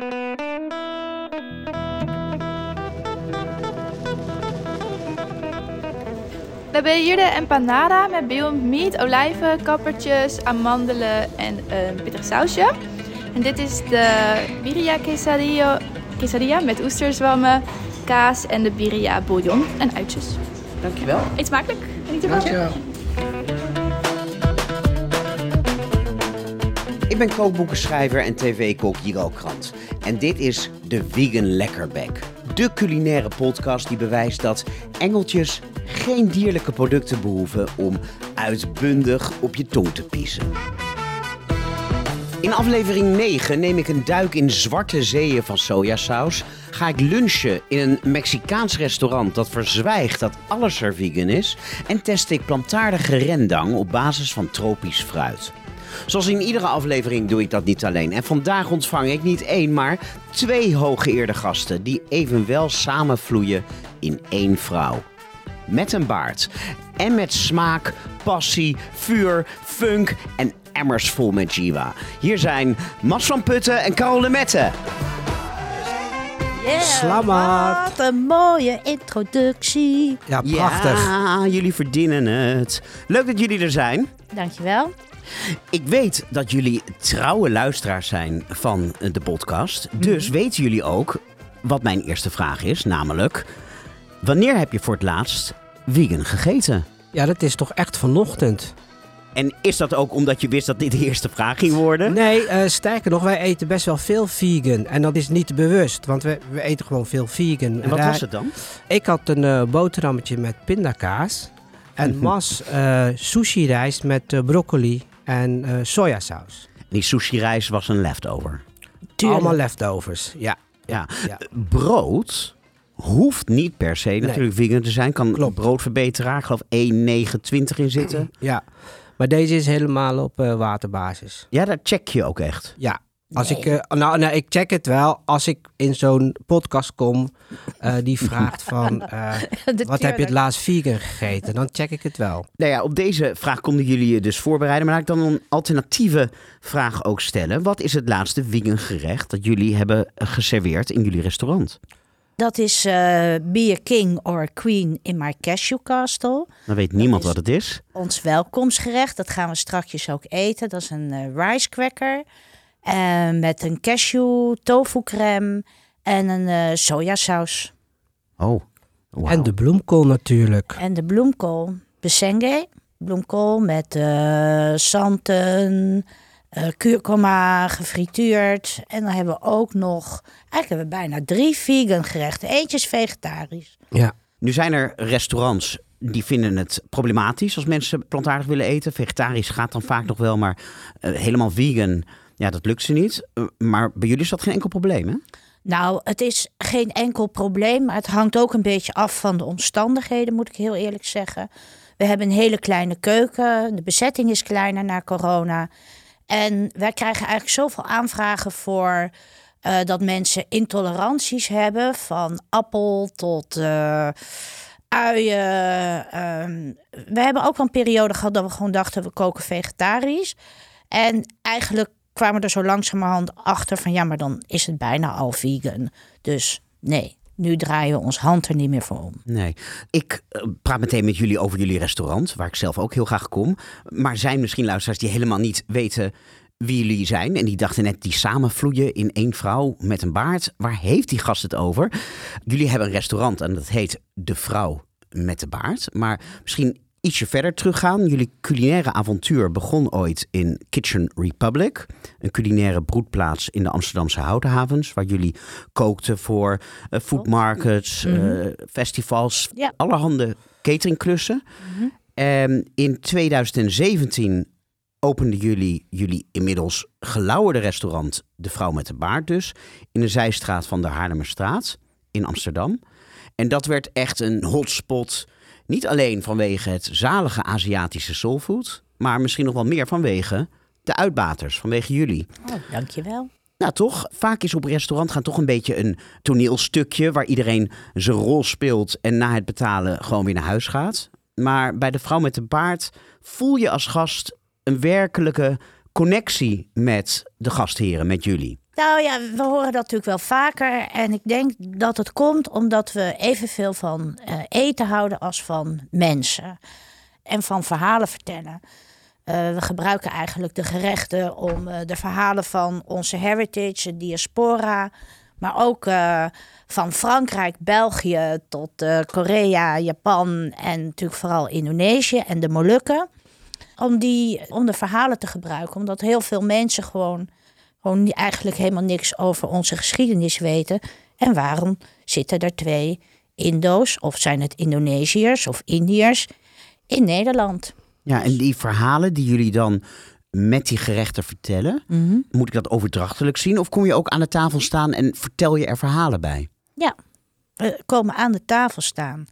We hebben hier de empanada met beyond meat, olijven, kappertjes, amandelen en een pittig sausje. En dit is de birria quesadilla, quesadilla met oesterzwammen, kaas en de birria bouillon en uitjes. Dankjewel. Eet smakelijk. Geniet ervan. Dankjewel. Ben kookboekenschrijver en tv-kok Jiro Krant. En dit is de Vegan Lekkerbek. De culinaire podcast die bewijst dat engeltjes geen dierlijke producten behoeven om uitbundig op je tong te piezen. In aflevering 9 neem ik een duik in zwarte zeeën van sojasaus. Ga ik lunchen in een Mexicaans restaurant dat verzwijgt dat alles er vegan is. En test ik plantaardige rendang op basis van tropisch fruit. Zoals in iedere aflevering doe ik dat niet alleen. En vandaag ontvang ik niet één, maar twee hooggeëerde gasten die evenwel samenvloeien in één vrouw. Met een baard. En met smaak, passie, vuur, funk en emmers vol met jiwa. Hier zijn Mas van Putten en Carol de Mette. Yeah. Wat een mooie introductie. Ja, prachtig. Ja, jullie verdienen het. Leuk dat jullie er zijn. Dankjewel. Ik weet dat jullie trouwe luisteraars zijn van de podcast. Dus weten jullie ook wat mijn eerste vraag is, namelijk... Wanneer heb je voor het laatst vegan gegeten? Ja, dat is toch echt vanochtend. En is dat ook omdat je wist dat dit de eerste vraag ging worden? Nee, eh, sterker nog, wij eten best wel veel vegan. En dat is niet bewust, want we, we eten gewoon veel vegan. En wat was het dan? Ik had een eh, boterhammetje met pindakaas. En Mhm. Mas eh sushi rijst met eh, broccoli en eh, sojasaus. Die sushi-rijst was een leftover. Tuurlijk. Allemaal leftovers, ja. Ja. Ja. Brood hoeft niet per se natuurlijk vegan te zijn. Kan Klopt. broodverbeteraar, ik geloof 1,29 in zitten. ja. Maar deze is helemaal op eh, waterbasis. Ja, dat check je ook echt. Ja. Als ik, eh, nou, nou, ik check het wel. Als ik in zo'n podcast kom eh, die vraagt van... eh, wat heb je het laatst vegan gegeten? Dan check ik het wel. Nou ja, op deze vraag konden jullie je dus voorbereiden. Maar laat ik dan een alternatieve vraag ook stellen. Wat is het laatste vegan gerecht dat jullie hebben geserveerd in jullie restaurant? Dat is eh Be a King or a Queen in my Cashew Castle. Dan weet niemand wat het is. Ons welkomstgerecht. Dat gaan we strakjes ook eten. Dat is een rice cracker. Eh, met een cashew tofu crème en een eh, sojasaus. Oh, wauw. En de bloemkool natuurlijk. En de bloemkool. Besenge. Bloemkool met eh santen, eh kurkuma, gefrituurd. En dan hebben we ook nog... Eigenlijk hebben we bijna drie vegan gerechten. Eentje is vegetarisch. Ja. Nu zijn er restaurants die vinden het problematisch als mensen plantaardig willen eten. Vegetarisch gaat dan vaak nog wel, maar eh, helemaal vegan, ja, dat lukt ze niet. Eh, maar bij jullie is dat geen enkel probleem, hè? Nou, het is geen enkel probleem. Maar het hangt ook een beetje af van de omstandigheden, moet ik heel eerlijk zeggen. We hebben een hele kleine keuken. De bezetting is kleiner na corona. En wij krijgen eigenlijk zoveel aanvragen voor eh, dat mensen intoleranties hebben. Van appel tot eh, uien. Ehm, we hebben ook wel een periode gehad dat we gewoon dachten we koken vegetarisch. En eigenlijk kwamen er zo langzamerhand achter van ja, maar dan is het bijna al vegan. Dus nee, nu draaien we ons hand er niet meer voor om. Nee. Ik eh, praat meteen met jullie over jullie restaurant, waar ik zelf ook heel graag kom. Maar zijn misschien luisteraars die helemaal niet weten wie jullie zijn. En die dachten net, die samenvloeien in één vrouw met een baard. Waar heeft die gast het over? Jullie hebben een restaurant en dat heet De Vrouw met de Baard. Maar misschien ietsje verder teruggaan. Jullie culinaire avontuur begon ooit in Kitchen Republic. Een culinaire broedplaats in de Amsterdamse houtenhavens. Waar jullie kookten voor eh, food markets, eh, festivals, Ja. allerhande cateringklussen. En in 2017 openden jullie jullie inmiddels gelauwerde restaurant De Vrouw met de Baard dus. In de zijstraat van de Haarlemmerstraat in Amsterdam. En dat werd echt een hotspot. Niet alleen vanwege het zalige Aziatische soulfood. Maar misschien nog wel meer vanwege de uitbaters, vanwege jullie. Oh, dankjewel. Nou, toch? Vaak is op restaurant gaan toch een beetje een toneelstukje waar iedereen zijn rol speelt en na het betalen gewoon weer naar huis gaat. Maar bij de vrouw met de baard voel je als gast een werkelijke connectie met de gastheren, met jullie. Nou ja, we horen dat natuurlijk wel vaker. En ik denk dat het komt omdat we evenveel van uh, eten houden als van mensen. En van verhalen vertellen. Uh, we gebruiken eigenlijk de gerechten om uh, de verhalen van onze heritage, diaspora, maar ook van Frankrijk, België tot Korea, Japan en natuurlijk vooral Indonesië en de Molukken. Om, die, om de verhalen te gebruiken, omdat heel veel mensen gewoon gewoon eigenlijk helemaal niks over onze geschiedenis weten. En waarom zitten er twee Indo's, of zijn het Indonesiërs of Indiërs, in Nederland? Ja, en die verhalen die jullie dan met die gerechten vertellen, Mhm. moet ik dat overdrachtelijk zien? Of kom je ook aan de tafel staan en vertel je er verhalen bij? Ja, we komen aan de tafel staan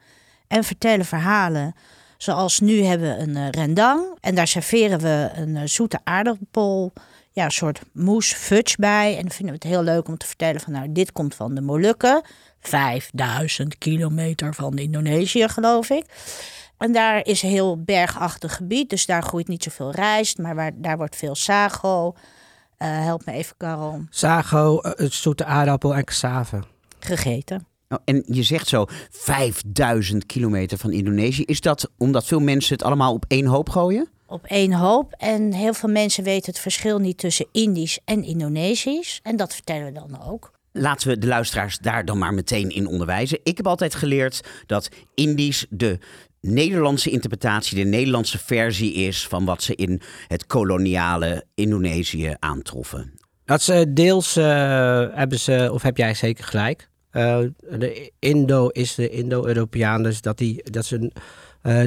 en vertellen verhalen. Zoals nu hebben we een uh, rendang en daar serveren we een uh, zoete aardappel ja, een soort moes fudge bij. En dan vinden we het heel leuk om te vertellen van nou, dit komt van de Molukken. 5000 kilometer van Indonesië, geloof ik. En daar is een heel bergachtig gebied, dus daar groeit niet zoveel rijst, maar waar, daar wordt veel sago. Uh, help me even, Karel. Sago, uh, zoete aardappel en cassave. Gegeten. Oh, en je zegt zo 5000 kilometer van Indonesië. Is dat omdat veel mensen het allemaal op één hoop gooien? Op één hoop. En heel veel mensen weten het verschil niet tussen Indisch en Indonesisch. En dat vertellen we dan ook. Laten we de luisteraars daar dan maar meteen in onderwijzen. Ik heb altijd geleerd dat Indisch de Nederlandse interpretatie, de Nederlandse versie is van wat ze in het koloniale Indonesië aantroffen. Dat ze deels uh, hebben ze, of heb jij zeker gelijk. Uh, de Indo is de Indo-Europeaan, dus dat, die, dat ze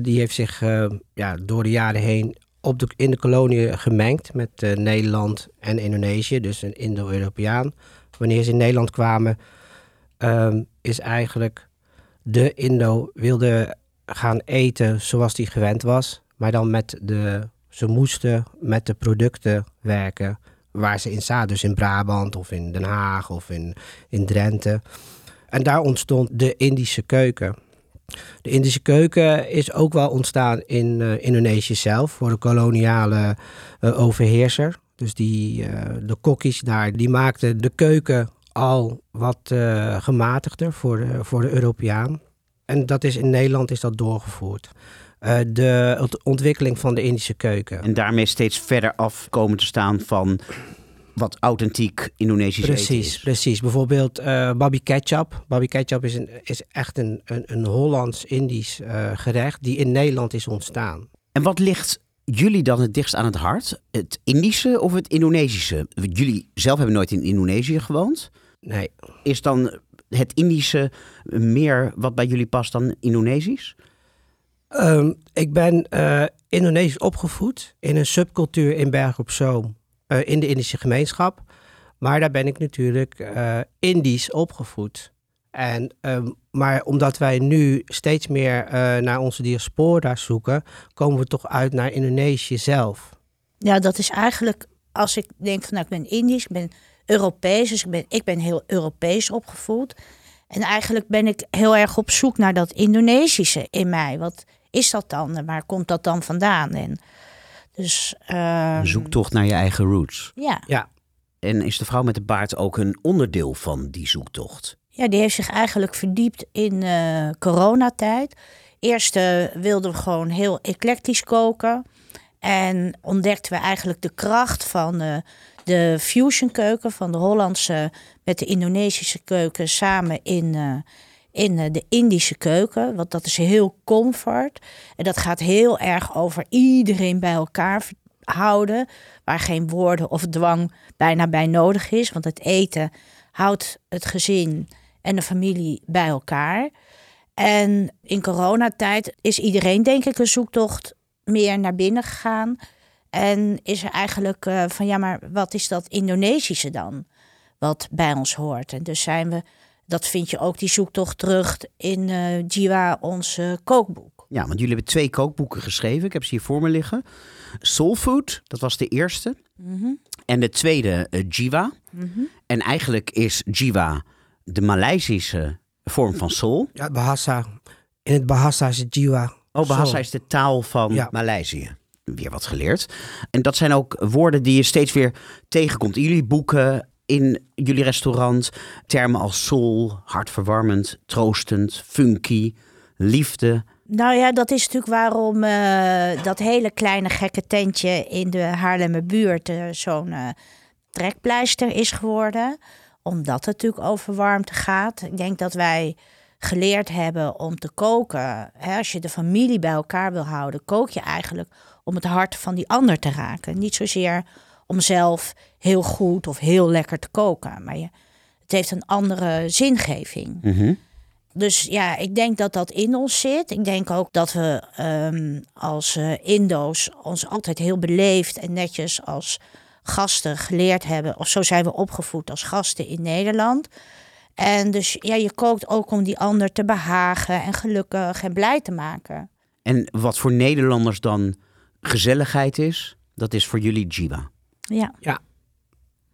die heeft zich uh, ja, door de jaren heen op de, in de kolonie gemengd met uh, Nederland en Indonesië, dus een Indo-Europeaan. Wanneer ze in Nederland kwamen, um, is eigenlijk de Indo wilde gaan eten zoals hij gewend was, maar dan met de, ze moesten met de producten werken waar ze in zaten, dus in Brabant of in Den Haag of in, in Drenthe. En daar ontstond de Indische keuken. De Indische keuken is ook wel ontstaan in uh, Indonesië zelf voor de koloniale uh, overheerser. Dus die, uh, de kokkies daar, die maakten de keuken al wat gematigder voor de, voor de Europeaan. En dat is in Nederland is dat doorgevoerd. de ontwikkeling van de Indische keuken. En daarmee steeds verder af komen te staan van wat authentiek Indonesisch precies, eten is. Precies, bijvoorbeeld uh, babi ketchup. Babi ketchup is, een, is echt een, een, een Hollands-Indisch uh, gerecht die in Nederland is ontstaan. En wat ligt jullie dan het dichtst aan het hart? Het Indische of het Indonesische? Jullie zelf hebben nooit in Indonesië gewoond. Nee. Is dan het Indische meer wat bij jullie past dan Indonesisch? Um, ik ben uh, Indonesisch opgevoed in een subcultuur in Berg op Zoom. Uh, in de Indische gemeenschap. Maar daar ben ik natuurlijk uh, Indisch opgevoed. En, um, maar omdat wij nu steeds meer uh, naar onze diaspora zoeken, komen we toch uit naar Indonesië zelf. Ja, dat is eigenlijk, als ik denk van nou, ik ben Indisch, ik ben Europees, dus ik ben, ik ben heel Europees opgevoed. En eigenlijk ben ik heel erg op zoek naar dat Indonesische in mij. Wat is dat dan waar komt dat dan vandaan? En dus, uh, een zoektocht naar je eigen roots. Ja. ja. En is de vrouw met de baard ook een onderdeel van die zoektocht? Ja, die heeft zich eigenlijk verdiept in uh, coronatijd. Eerst uh, wilden we gewoon heel eclectisch koken. En ontdekten we eigenlijk de kracht van uh, de fusion keuken, van de Hollandse met de Indonesische keuken samen in, in de Indische keuken. Want dat is heel comfort. En dat gaat heel erg over iedereen bij elkaar houden. Waar geen woorden of dwang bijna bij nodig is. Want het eten houdt het gezin en de familie bij elkaar. En in coronatijd is iedereen denk ik een zoektocht meer naar binnen gegaan. En is er eigenlijk uh, van ja, maar wat is dat Indonesische dan? Wat bij ons hoort. En dus zijn we, dat vind je ook die zoektocht terug in uh, Jiwa, ons uh, kookboek. Ja, want jullie hebben twee kookboeken geschreven. Ik heb ze hier voor me liggen. Soul Food, dat was de eerste. Mm -hmm. En de tweede, uh, Jiwa. Mm -hmm. En eigenlijk is Jiwa de Maleisische vorm van soul. Ja, Bahasa. In het Bahasa is het Jiwa. Oh, Bahasa soul. is de taal van ja. Maleisië. Weer wat geleerd. En dat zijn ook woorden die je steeds weer tegenkomt. In jullie boeken, in jullie restaurant termen als soul, hartverwarmend, troostend, funky, liefde. Nou ja, dat is natuurlijk waarom eh, dat hele kleine gekke tentje in de Haarlemmerbuurt uh, zo'n uh, trekpleister is geworden. Omdat het natuurlijk over warmte gaat. Ik denk dat wij geleerd hebben om te koken. Hè, als je de familie bij elkaar wil houden, kook je eigenlijk om het hart van die ander te raken. Niet zozeer om zelf heel goed of heel lekker te koken. Maar je, het heeft een andere zingeving. Mhm. Dus ja, ik denk dat dat in ons zit. Ik denk ook dat we um, als uh, Indo's ons altijd heel beleefd en netjes als gasten geleerd hebben. Of zo zijn we opgevoed als gasten in Nederland. En dus ja, je kookt ook om die ander te behagen en gelukkig en blij te maken. En wat voor Nederlanders dan gezelligheid is, dat is voor jullie Jiva. Ja. Ja.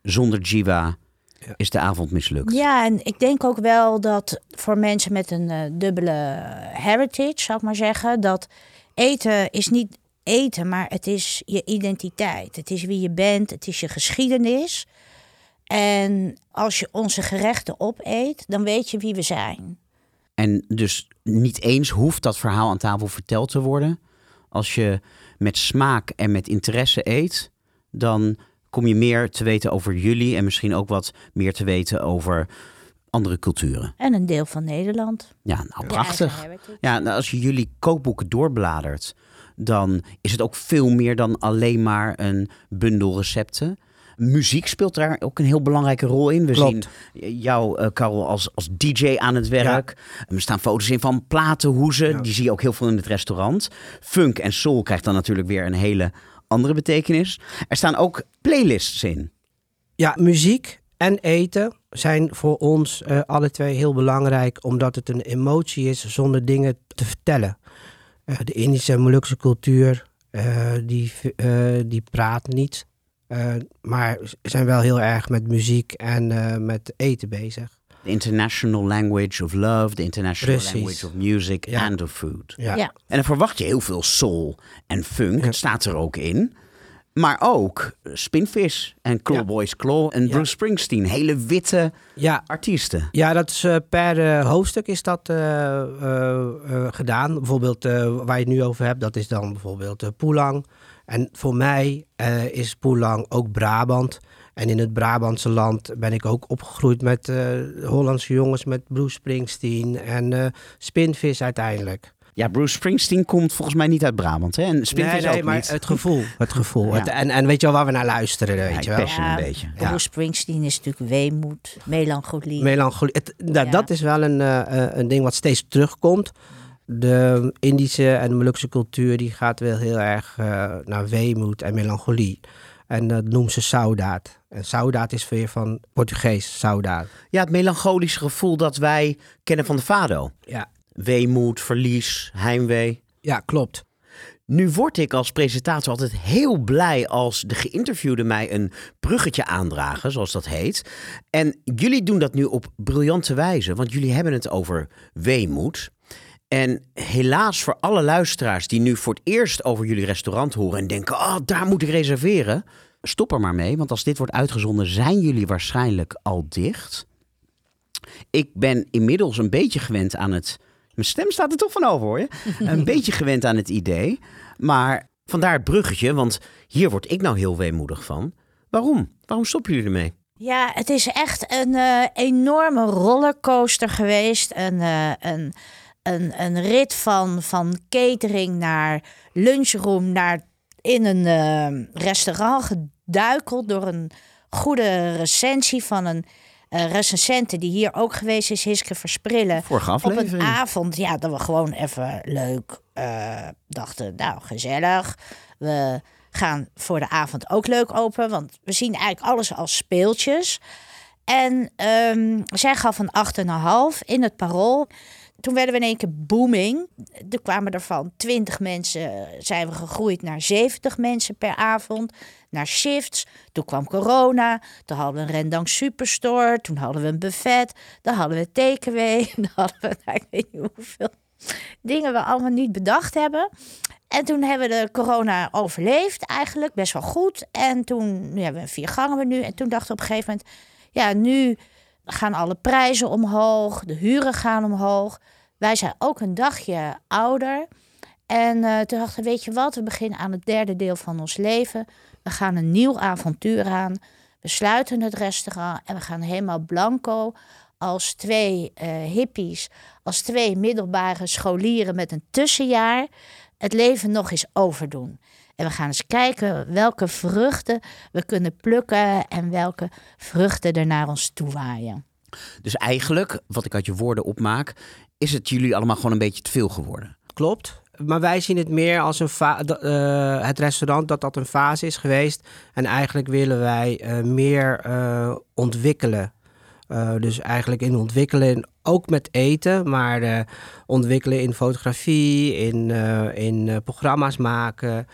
Zonder Jiva ja. is de avond mislukt. Ja, en ik denk ook wel dat voor mensen met een uh, dubbele heritage, zou ik maar zeggen, dat eten is niet eten, maar het is je identiteit. Het is wie je bent, het is je geschiedenis. En als je onze gerechten opeet, dan weet je wie we zijn. En dus niet eens hoeft dat verhaal aan tafel verteld te worden. Als je met smaak en met interesse eet, dan kom je meer te weten over jullie en misschien ook wat meer te weten over andere culturen. En een deel van Nederland. Ja, nou prachtig. Ja, nou, als je jullie kookboeken doorbladert, dan is het ook veel meer dan alleen maar een bundel recepten. Muziek speelt daar ook een heel belangrijke rol in. We Klopt. zien jou, uh, Karel, als, als DJ aan het werk. Ja. Er staan foto's in van platenhoezen. Ja. Die zie je ook heel veel in het restaurant. Funk en soul krijgt dan natuurlijk weer een hele andere betekenis. Er staan ook playlists in. Ja, muziek en eten zijn voor ons uh, alle twee heel belangrijk, omdat het een emotie is zonder dingen te vertellen. Uh, de Indische en Molukse cultuur, uh, die, die praat niet, maar zijn wel heel erg met muziek en met eten bezig. The international language of love, the international Precies. language of music ja. and of food. Ja. ja. En dan verwacht je heel veel soul en funk, het staat er ook in. Maar ook Spinvis en Clawboys ja. Claw en Bruce Springsteen. Hele witte ja. artiesten. Ja, dat is uh, per uh, hoofdstuk is dat uh, gedaan. Bijvoorbeeld waar je het nu over hebt, dat is dan bijvoorbeeld Poelang. En voor mij is Poelang ook Brabant. En in het Brabantse land ben ik ook opgegroeid met Hollandse jongens, met Bruce Springsteen en Spinvis uiteindelijk. Ja, Bruce Springsteen komt volgens mij niet uit Brabant, hè? En nee, nee, ook maar niet. het gevoel. Het gevoel. Ja. Het, en, en weet je wel waar we naar luisteren, weet je wel. Ja, een beetje. Bruce ja. Springsteen is natuurlijk weemoed, melancholie. Melancholie. Het, nou, ja. Dat is wel een, uh, een ding wat steeds terugkomt. De Indische en de Molukse cultuur die gaat wel heel erg uh, naar weemoed en melancholie. En dat noemen ze saudaat. En saudaat is weer van Portugees, saudaat. Ja, het melancholische gevoel dat wij kennen van de fado. Ja, weemoed, verlies, heimwee. Ja, klopt. Nu word ik als presentator altijd heel blij als de geïnterviewde mij een bruggetje aandragen, zoals dat heet. En jullie doen dat nu op briljante wijze, want jullie hebben het over weemoed. En helaas voor alle luisteraars die nu voor het eerst over jullie restaurant horen en denken: oh, daar moet ik reserveren. Stop er maar mee, want als dit wordt uitgezonden, zijn jullie waarschijnlijk al dicht. Ik ben inmiddels een beetje gewend aan het mijn stem staat er toch van over hoor je. Een beetje gewend aan het idee. Maar vandaar het bruggetje, want hier word ik nou heel weemoedig van. Waarom? Waarom stoppen jullie ermee? Ja, het is echt een uh, enorme rollercoaster geweest. Een, uh, een, een, een rit van, van catering naar lunchroom, naar in een uh, restaurant geduikeld door een goede recensie van een uh, recensenten die hier ook geweest is, Hiske Versprillen. Vorige Op een avond, ja, dat we gewoon even leuk uh, dachten, nou, gezellig. We gaan voor de avond ook leuk open, want we zien eigenlijk alles als speeltjes. En um, zij gaf een 8,5 in het parool. Toen werden we in één keer booming. Er kwamen er van 20 mensen, zijn we gegroeid naar 70 mensen per avond. Naar shifts. Toen kwam corona. Toen hadden we een Rendang Superstore. Toen hadden we een buffet. Dan hadden we takeaway. Dan hadden we, nou, ik weet niet hoeveel dingen we allemaal niet bedacht hebben. En toen hebben we de corona overleefd eigenlijk, best wel goed. En toen, nu hebben we vier gangen we nu. En toen dachten we op een gegeven moment Ja, nu gaan alle prijzen omhoog, de huren gaan omhoog. Wij zijn ook een dagje ouder. En uh, toen dachten we, weet je wat, we beginnen aan het derde deel van ons leven. We gaan een nieuw avontuur aan. We sluiten het restaurant en we gaan helemaal blanco als twee uh, hippies, als twee middelbare scholieren met een tussenjaar het leven nog eens overdoen. En we gaan eens kijken welke vruchten we kunnen plukken en welke vruchten er naar ons toe waaien. Dus eigenlijk, wat ik uit je woorden opmaak, is het jullie allemaal gewoon een beetje te veel geworden. Klopt. Maar wij zien het meer als een uh, het restaurant dat dat een fase is geweest. En eigenlijk willen wij uh, meer uh, ontwikkelen. dus eigenlijk in ontwikkelen, ook met eten, maar ontwikkelen in fotografie, in, in programma's maken.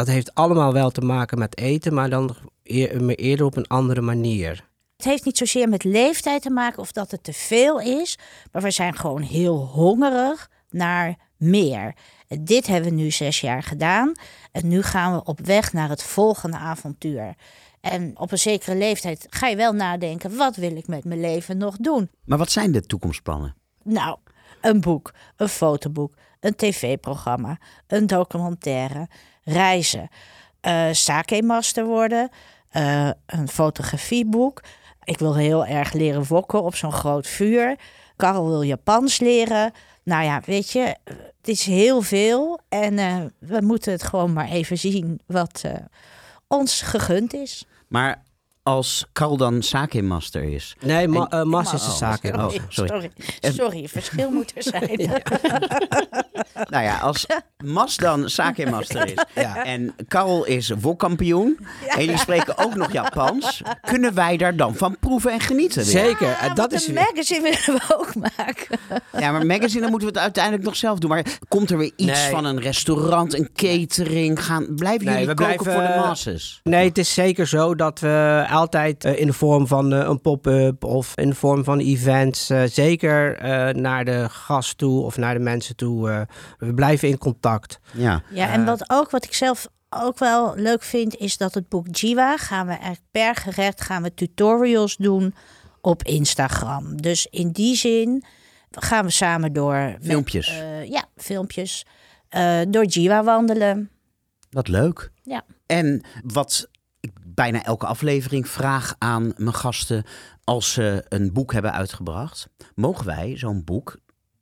Dat heeft allemaal wel te maken met eten, maar dan eer, eerder op een andere manier. Het heeft niet zozeer met leeftijd te maken of dat het te veel is, maar we zijn gewoon heel hongerig naar meer. Dit hebben we nu zes jaar gedaan en nu gaan we op weg naar het volgende avontuur. En op een zekere leeftijd ga je wel nadenken: wat wil ik met mijn leven nog doen? Maar wat zijn de toekomstplannen? Nou, een boek, een fotoboek, een tv-programma, een documentaire, reizen, uh, sake-master worden, uh, een fotografieboek. Ik wil heel erg leren wokken op zo'n groot vuur. Karel wil Japans leren. Nou ja, weet je, het is heel veel. En uh, we moeten het gewoon maar even zien wat ons gegund is. Maar als Karl dan sake master is. Nee, ma en, uh, master is een sake. Oh, sorry. sorry. Sorry, verschil moet er zijn. nou ja, als Mas dan sake master is ja. en Karel is wokkampioen ja. en jullie spreken ook nog Japans, kunnen wij daar dan van proeven en genieten? Weer? Zeker. en dat is een magazine willen we ook maken. Ja, maar magazine dan moeten we het uiteindelijk nog zelf doen. Maar komt er weer iets nee. van een restaurant, een catering? Gaan, blijven nee, jullie koken blijven, voor de masses? Nee, het is zeker zo dat we altijd uh, in de vorm van uh, een pop-up of in de vorm van events, uh, zeker naar de gast toe of naar de mensen toe. we blijven in contact. Ja, ja en wat ook, wat ik zelf ook wel leuk vind, is dat het boek Jiwa gaan we eigenlijk per gerecht gaan we tutorials doen op Instagram. Dus in die zin gaan we samen door. Filmpjes. Met, ja, filmpjes. door Jiwa wandelen. Wat leuk. Ja. En wat bijna elke aflevering vraag aan mijn gasten als ze een boek hebben uitgebracht. Mogen wij zo'n boek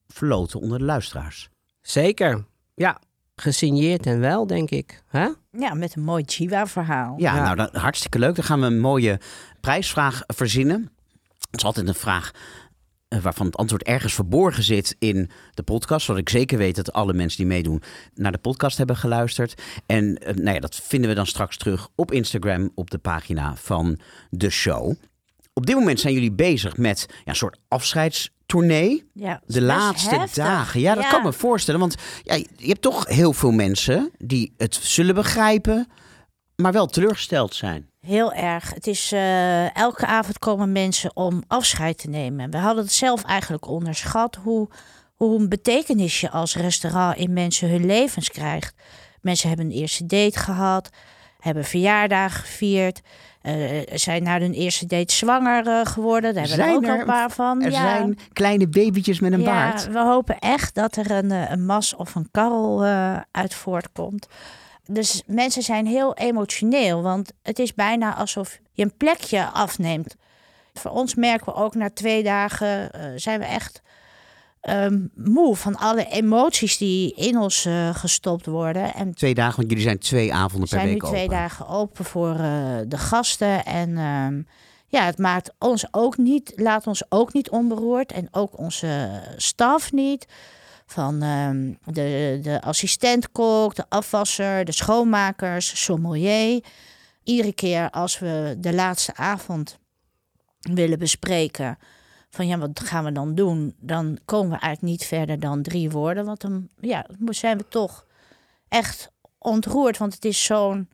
verloten onder de luisteraars? Zeker, ja. Gesigneerd en wel, denk ik. Hè? Ja, met een mooi Chiwa-verhaal. Ja, ja, nou, dat, hartstikke leuk. Dan gaan we een mooie prijsvraag verzinnen. Het is altijd een vraag waarvan het antwoord ergens verborgen zit in de podcast. Zodat ik zeker weet dat alle mensen die meedoen naar de podcast hebben geluisterd. En uh, nou ja, dat vinden we dan straks terug op Instagram op de pagina van de show. Op dit moment zijn jullie bezig met ja, een soort afscheidstournee. Ja, de laatste heftig. dagen. Ja, dat Ja. kan me voorstellen. Want ja, je hebt toch heel veel mensen die het zullen begrijpen, maar wel teleurgesteld zijn. Heel erg. Het is eh, elke avond komen mensen om afscheid te nemen. We hadden het zelf eigenlijk onderschat hoe, hoe een betekenis je als restaurant in mensen hun levens krijgt. Mensen hebben een eerste date gehad, hebben verjaardag gevierd, eh, zijn na hun eerste date zwanger eh, geworden. Daar hebben we er ook al een paar van. Er ja. zijn kleine babytjes met een ja, baard. we hopen echt dat er een, een mas of een karrel uit voortkomt. Dus mensen zijn heel emotioneel, want het is bijna alsof je een plekje afneemt. Voor ons merken we ook na twee dagen eh, zijn we echt ehm, moe van alle emoties die in ons eh, gestopt worden. En Twee dagen, want jullie zijn twee avonden per zijn nu week twee open. dagen open voor eh, de gasten. En ehm, ja, het maakt ons ook niet, laat ons ook niet onberoerd. En ook onze staf niet. Van ehm, de, de assistentkok, de afwasser, de schoonmakers, sommelier. Iedere keer als we de laatste avond willen bespreken. Van ja, wat gaan we dan doen? Dan komen we eigenlijk niet verder dan drie woorden. Want dan ja, zijn we toch echt ontroerd. Want het is zo'n,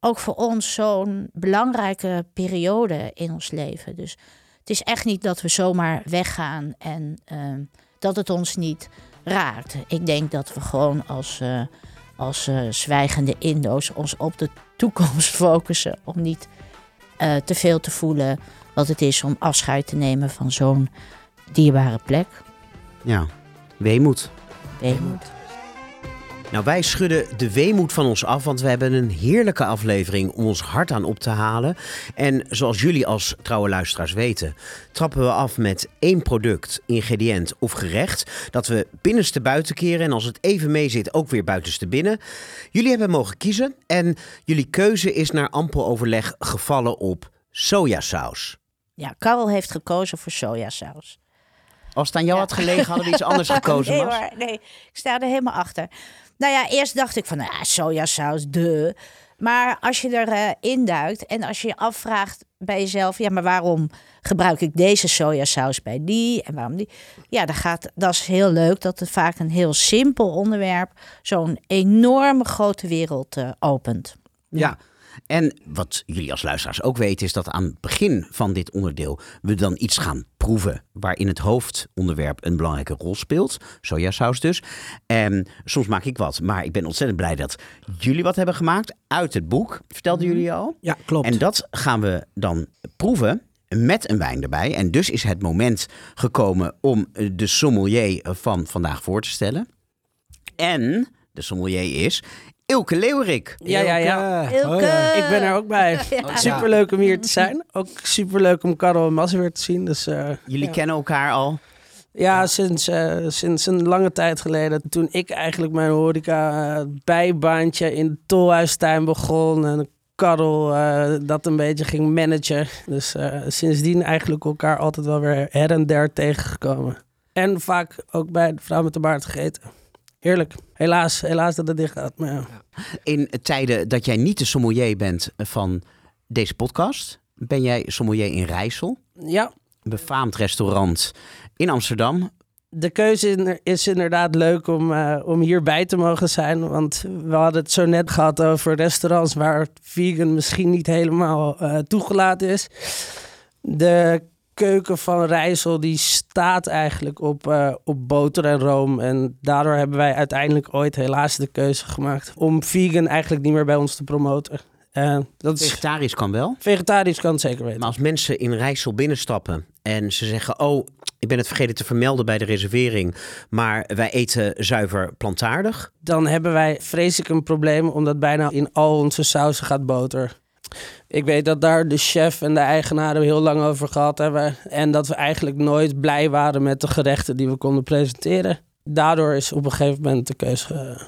ook voor ons zo'n belangrijke periode in ons leven. Dus het is echt niet dat we zomaar weggaan en ehm, dat het ons niet Ik denk dat we gewoon als, eh, als eh, zwijgende Indo's ons op de toekomst focussen. Om niet eh, te veel te voelen wat het is om afscheid te nemen van zo'n dierbare plek. Ja, weemoed. Weemoed. Nou, wij schudden de weemoed van ons af, want we hebben een heerlijke aflevering om ons hart aan op te halen. En zoals jullie als trouwe luisteraars weten, trappen we af met één product, ingrediënt of gerecht. Dat we binnenste buiten keren en als het even mee zit, ook weer buitenste binnen. Jullie hebben mogen kiezen en jullie keuze is naar ampel overleg gevallen op sojasaus. Ja, Karel heeft gekozen voor sojasaus. Als het aan jou Ja. had gelegen, hadden we iets anders gekozen. nee hoor, nee. Ik sta er helemaal achter. Nou ja, eerst dacht ik van, ja, sojasaus, de. Maar als je erin induikt en als je je afvraagt bij jezelf... ja, maar waarom gebruik ik deze sojasaus bij die en waarom die? Ja, dat, gaat, dat is heel leuk dat het vaak een heel simpel onderwerp... zo'n enorme grote wereld eh, opent. Ja. En wat jullie als luisteraars ook weten, is dat aan het begin van dit onderdeel we dan iets gaan proeven waarin het hoofdonderwerp een belangrijke rol speelt. Sojasaus dus. En soms maak ik wat, maar ik ben ontzettend blij dat jullie wat hebben gemaakt uit het boek. Vertelden jullie al? Ja, klopt. En dat gaan we dan proeven met een wijn erbij. En dus is het moment gekomen om de sommelier van vandaag voor te stellen. En de sommelier is Ilke Leeuwerik. Ja, ja, ja. Ilke. Ilke! Oh, ja. Ik ben er ook bij. Ja. Superleuk om hier te zijn. Ook superleuk om Karel en Mas weer te zien. Dus, eh, Jullie ja. kennen elkaar al. Ja, sinds, eh, sinds een lange tijd geleden. Toen ik eigenlijk mijn horeca eh, bijbaantje in de Tolhuistuin begon. En Karel eh, dat een beetje ging managen. Dus eh, sindsdien eigenlijk elkaar altijd wel weer her en der tegengekomen. En vaak ook bij de vrouw met de baard gegeten. Heerlijk. Helaas, helaas dat het dicht gaat. Maar ja. In tijden dat jij niet de sommelier bent van deze podcast, ben jij sommelier in Rijssel. ja, Een befaamd restaurant in Amsterdam. de keuze is inderdaad leuk om, eh, om hierbij te mogen zijn. Want we hadden het zo net gehad over restaurants waar vegan misschien niet helemaal eh, toegelaten is. De keuken van Rijssel die staat eigenlijk op, eh, op boter en room. En daardoor hebben wij uiteindelijk ooit helaas de keuze gemaakt om vegan eigenlijk niet meer bij ons te promoten. Eh, dat is, Vegetarisch kan wel. vegetarisch kan het zeker weten. Maar als mensen in Rijssel binnenstappen en ze zeggen: Oh, ik ben het vergeten te vermelden bij de reservering, maar wij eten zuiver plantaardig. dan hebben wij vreselijk een probleem, omdat bijna in al onze sausen gaat boter. Ik weet dat daar de chef en de eigenaren heel lang over gehad hebben. En dat we eigenlijk nooit blij waren met de gerechten die we konden presenteren. Daardoor is op een gegeven moment de keuze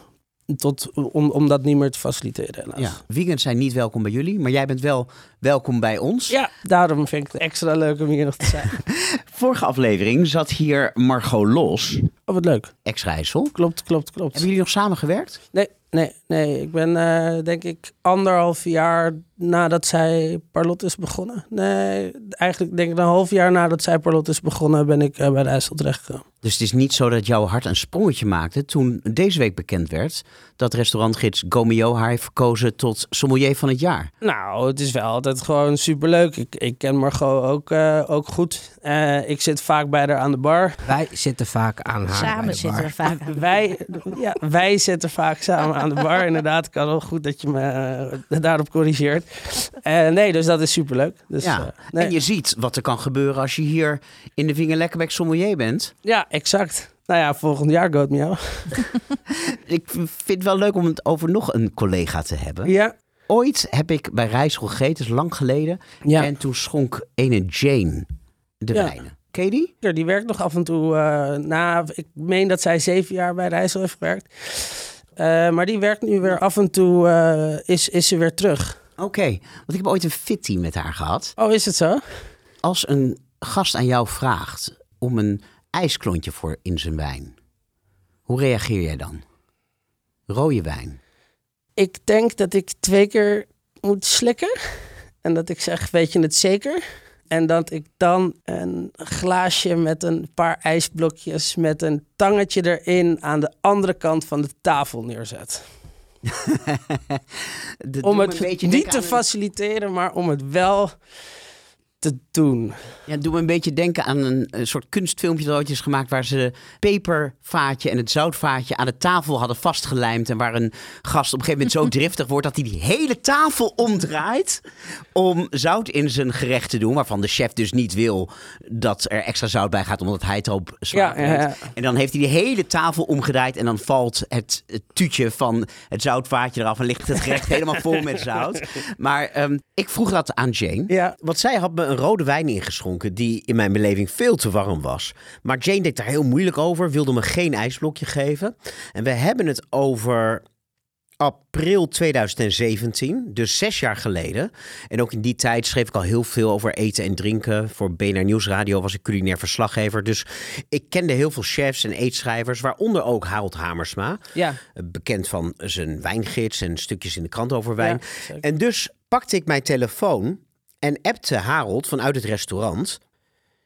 tot, om, om dat niet meer te faciliteren. Helaas. Ja, zijn niet welkom bij jullie, maar jij bent wel welkom bij ons. ja, daarom vind ik het extra leuk om hier nog te zijn. Vorige aflevering zat hier Margot Los, Oh, wat leuk. ex-Rijssel. Klopt, klopt, klopt. Hebben jullie nog samengewerkt? Nee, nee, nee. Ik ben eh, denk ik anderhalf jaar nadat zij Parlot is begonnen. Nee, eigenlijk denk ik een half jaar nadat zij Parlot is begonnen ben ik eh, bij de IJssel terechtgekomen. Dus het is niet zo dat jouw hart een sprongetje maakte toen deze week bekend werd dat restaurantgids Gomio haar heeft verkozen tot sommelier van het jaar. Nou, het is wel altijd gewoon superleuk. Ik, ik ken Margot ook, eh, ook goed. Eh, ik zit vaak bij haar aan de bar. Wij zitten vaak aan haar bij Samen de zitten bar. we vaak aan de Wij, ja, wij zitten vaak samen aan de bar. Inderdaad, kan wel goed dat je me eh, daarop corrigeert. Eh, nee, dus dat is superleuk. Dus, ja. nee. En je ziet wat er kan gebeuren als je hier in de Vinger Lekkerbek sommelier bent. Ja, exact. Nou ja, volgend jaar Goat Meow. Ik vind het wel leuk om het over nog een collega te hebben. Ja, Ooit heb ik bij Rijssel gegeten, is lang geleden. ja. En toen schonk ene Jane de Ja. wijnen. Ken die? Ja, Die werkt nog af en toe eh, na. Ik meen dat zij zeven jaar bij Rijssel heeft gewerkt. Eh, maar die werkt nu weer af en toe. eh, is, is ze weer terug. Oké, want ik heb ooit een fitty met haar gehad. Oh, is het zo? Als een gast aan jou vraagt om een ijsklontje voor in zijn wijn, hoe reageer jij dan? Rode wijn. Ik denk dat ik twee keer moet slikken. En dat ik zeg, weet je het zeker? En dat ik dan een glaasje met een paar ijsblokjes met een tangetje erin aan de andere kant van de tafel neerzet. Om het niet te een- faciliteren, maar om het wel te doen. Ja, doe me een beetje denken aan een, een soort kunstfilmpje dat ooit is gemaakt... waar ze pepervaatje en het zoutvaatje aan de tafel hadden vastgelijmd... en waar een gast op een gegeven moment zo driftig wordt... dat hij die hele tafel omdraait om zout in zijn gerecht te doen... waarvan de chef dus niet wil dat er extra zout bij gaat... omdat hij het op zwaar Ja, ja. En dan heeft hij die hele tafel omgedraaid... en dan valt het, het tuutje van het zoutvaatje eraf... en ligt het gerecht helemaal vol met zout. Maar ehm, ik vroeg dat aan Jane... Ja, Want zij had me een rode wijn ingeschonken die in mijn beleving veel te warm was. Maar Jane deed daar heel moeilijk over, wilde me geen ijsblokje geven. En we hebben het over april 2017, dus zes jaar geleden. En ook in die tijd schreef ik al heel veel over eten en drinken. Voor BNR Nieuwsradio was ik culinair verslaggever. Dus ik kende heel veel chefs en eetschrijvers, waaronder ook Harold Hamersma. ja. Bekend van zijn wijngids en stukjes in de krant over wijn. Ja, en dus pakte ik mijn telefoon en appte Harold vanuit het restaurant.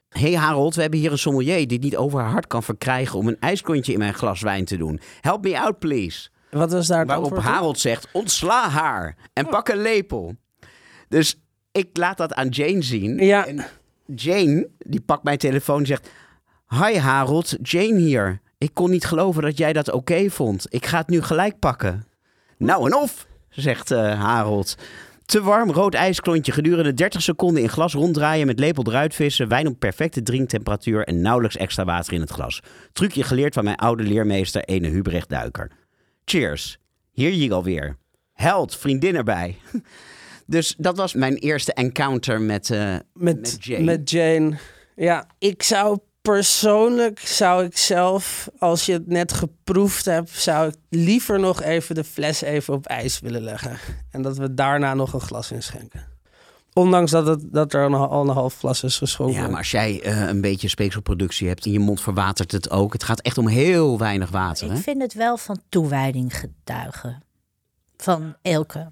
hey Harold, we hebben hier een sommelier die niet over haar hart kan verkrijgen... om een ijsklontje in mijn glas wijn te doen. Help me out, please. Wat was daar het Waarop antwoord op? Harold zegt, ontsla haar en pak een lepel. Dus ik laat dat aan Jane zien. Ja. En Jane, die pakt mijn telefoon en zegt... Hi Harold, Jane hier. Ik kon niet geloven dat jij dat oké vond. Ik ga het nu gelijk pakken. Nou en of, zegt eh, Harold. Te warm rood ijsklontje gedurende 30 seconden in glas ronddraaien met lepel eruit vissen. Wijn op perfecte drinktemperatuur en nauwelijks extra water in het glas. Trucje geleerd van mijn oude leermeester ene Hubrecht Duiker. Cheers. Hier je alweer. Held, vriendin erbij. Dus dat was mijn eerste encounter met, eh, met, met Jane. met Jane. Ja, ik zou persoonlijk, zou ik zelf, als je het net geproefd hebt, zou ik liever nog even de fles even op ijs willen leggen. En dat we daarna nog een glas inschenken. Ondanks dat, het, dat er al een, al een half glas is geschonken. Ja, maar als jij eh, een beetje speekselproductie hebt in je mond verwatert het ook. Het gaat echt om heel weinig water. Hè? Ik vind het wel van toewijding getuigen. Van Elke.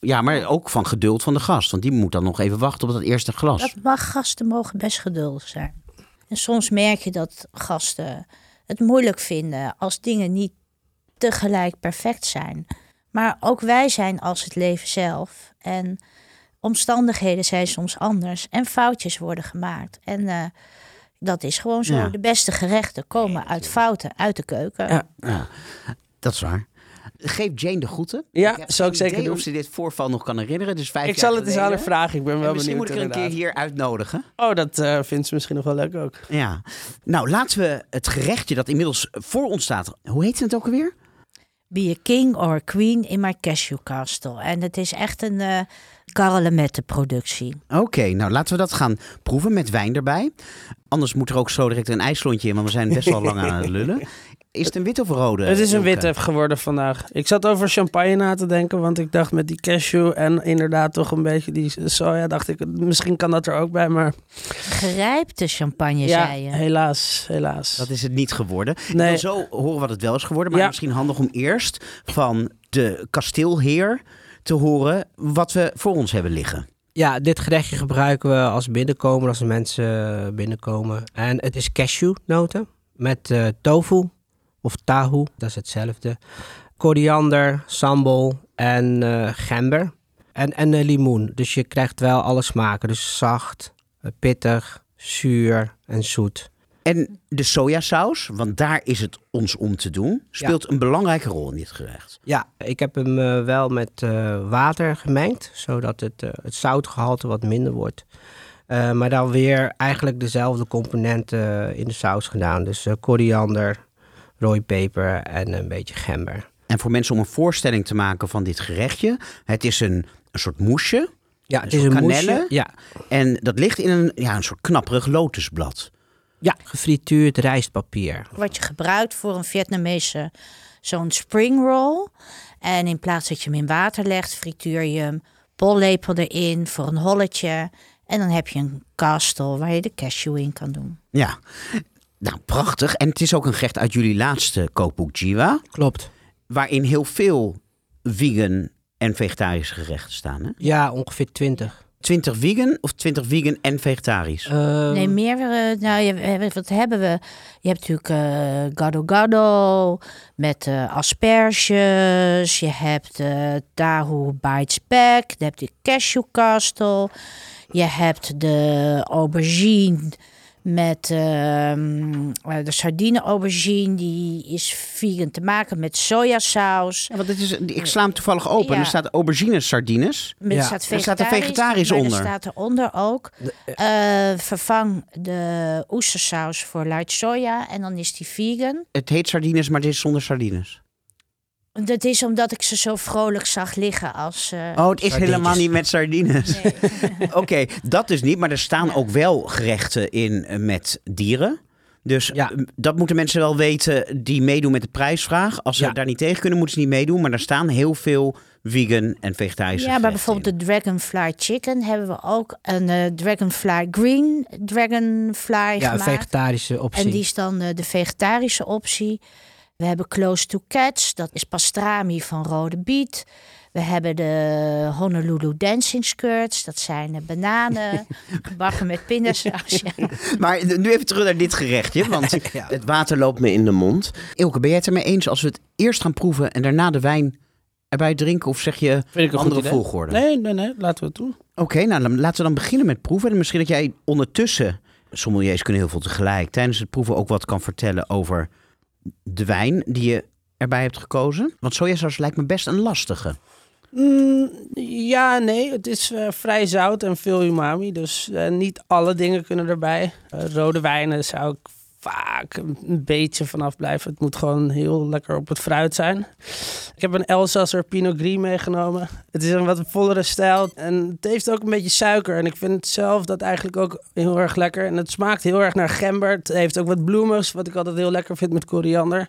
Ja, maar ook van geduld van de gast. Want die moet dan nog even wachten op dat eerste glas. Dat mag, gasten mogen best geduldig zijn. En soms merk je dat gasten het moeilijk vinden als dingen niet tegelijk perfect zijn. Maar ook wij zijn als het leven zelf. En omstandigheden zijn soms anders. En foutjes worden gemaakt. En eh, dat is gewoon zo. Ja. De beste gerechten komen uit fouten, uit de keuken. Ja. Ja, dat is waar. Geef Jane de groeten. Ja, heb zou ik zeker idee doen. of ze dit voorval nog kan herinneren. Dus vijf ik jaar zal het eens aan haar vragen. Ik ben En wel misschien benieuwd moet ik er een keer hier uitnodigen. Oh, dat eh, vindt ze misschien nog wel leuk ook. Ja. Nou, laten we het gerechtje dat inmiddels voor ons staat. Hoe heet het ook alweer? Be a king or a queen in my cashew castle. En het is echt een uh, productie. Oké, nou laten we dat gaan proeven met wijn erbij. Anders moet er ook zo direct een ijsklontje in, want we zijn best wel lang aan het lullen. Is het een wit of rode? Het is een Ilke? witte geworden vandaag. Ik zat over champagne na te denken, want ik dacht met die cashew en inderdaad toch een beetje die soja, dacht ik, misschien kan dat er ook bij, maar Gerijpte champagne, ja, zei je. helaas, helaas. Dat is het niet geworden. Nee. zo horen wat het wel is geworden. Maar Ja. misschien handig om eerst van de kasteelheer te horen wat we voor ons hebben liggen. Ja, dit gerechtje gebruiken we als binnenkomen, als de mensen binnenkomen. En het is cashewnoten met eh, tofu of tahu, dat is hetzelfde. Koriander, sambal en eh, gember. En, en eh, limoen. Dus je krijgt wel alle smaken. Dus zacht, eh, pittig, zuur en zoet. En de sojasaus, want daar is het ons om te doen, speelt een belangrijke rol in dit gerecht. Ja, ik heb hem wel met water gemengd, zodat het, het zoutgehalte wat minder wordt. Maar dan weer eigenlijk dezelfde componenten in de saus gedaan. Dus koriander, rooipeper en een beetje gember. En voor mensen om een voorstelling te maken van dit gerechtje, het is een, een soort moesje. Ja, het Een is soort een cannelle? moesje. Ja, En dat ligt in een, ja, een soort knapperig lotusblad. ja, gefrituurd rijstpapier. Wat je gebruikt voor een Vietnamese zo'n spring roll. En in plaats dat je hem in water legt, frituur je hem. Pollepel erin voor een holletje. En dan heb je een kastel waar je de cashew in kan doen. Ja, nou prachtig. En het is ook een gerecht uit jullie laatste kookboek Jiwa, Klopt. waarin heel veel vegan en vegetarische gerechten staan. Hè? Ja, ongeveer 20. 20 vegan of 20 vegan en vegetarisch? Ehm, Nee, meer. eh, nou, je, we- wat hebben we? Je hebt natuurlijk eh gado gado met eh, asperges. Je hebt eh tahu bites back. Je hebt de. Je hebt de aubergine met ehm, eh, de sardine aubergine. Die is vegan te maken met sojasaus. Ja, want het is, ik sla hem toevallig open. Ja. Er staat aubergines sardines. Met Ja. staat Er staat er vegetarisch, onder. Er staat eronder ook. eh, vervang de oestersaus voor light soja en dan is die vegan. Het heet sardines, maar het is zonder sardines. Dat is omdat ik ze zo vrolijk zag liggen als... eh, Oh, het is helemaal niet met sardines. nee. Oké, dat dus niet. Maar er staan ook wel gerechten in eh, met dieren. Dus Ja. eh, dat moeten mensen wel weten die meedoen met de prijsvraag. Als ze Ja. daar niet tegen kunnen, moeten ze niet meedoen. Maar er staan heel veel vegan en vegetarische Ja, maar bijvoorbeeld de Dragonfly Chicken hebben we ook een eh, Dragonfly Green Dragonfly Ja, een gemaakt. vegetarische optie. En die is dan de vegetarische optie. We hebben Close to Cats, dat is pastrami van rode biet. We hebben de Honolulu Dancing Skirts, dat zijn bananen, gebakken met pindasaus. Ja. Maar nu even terug naar dit gerechtje, want Ja. het water loopt me in de mond. Ilke, ben jij het ermee eens als we het eerst gaan proeven en daarna de wijn erbij drinken? Of zeg je Vind ik een andere volgorde? Nee, nee, nee, laten we het doen. Oké, nou laten we dan beginnen met proeven. En misschien dat jij ondertussen, sommeliers kunnen heel veel tegelijk, tijdens het proeven ook wat kan vertellen over de wijn die je erbij hebt gekozen. Want sojasaus lijkt me best een lastige. Mm, ja, nee, het is eh, vrij zout en veel umami. Dus eh, niet alle dingen kunnen erbij. Eh, rode wijnen zou ik vaak een beetje vanaf blijven. Het moet gewoon heel lekker op het fruit zijn. Ik heb een Elsasser Pinot Gris meegenomen. Het is een wat vollere stijl en het heeft ook een beetje suiker. En ik vind zelf dat eigenlijk ook heel erg lekker. En het smaakt heel erg naar gember. Het heeft ook wat bloemigs, wat ik altijd heel lekker vind met koriander.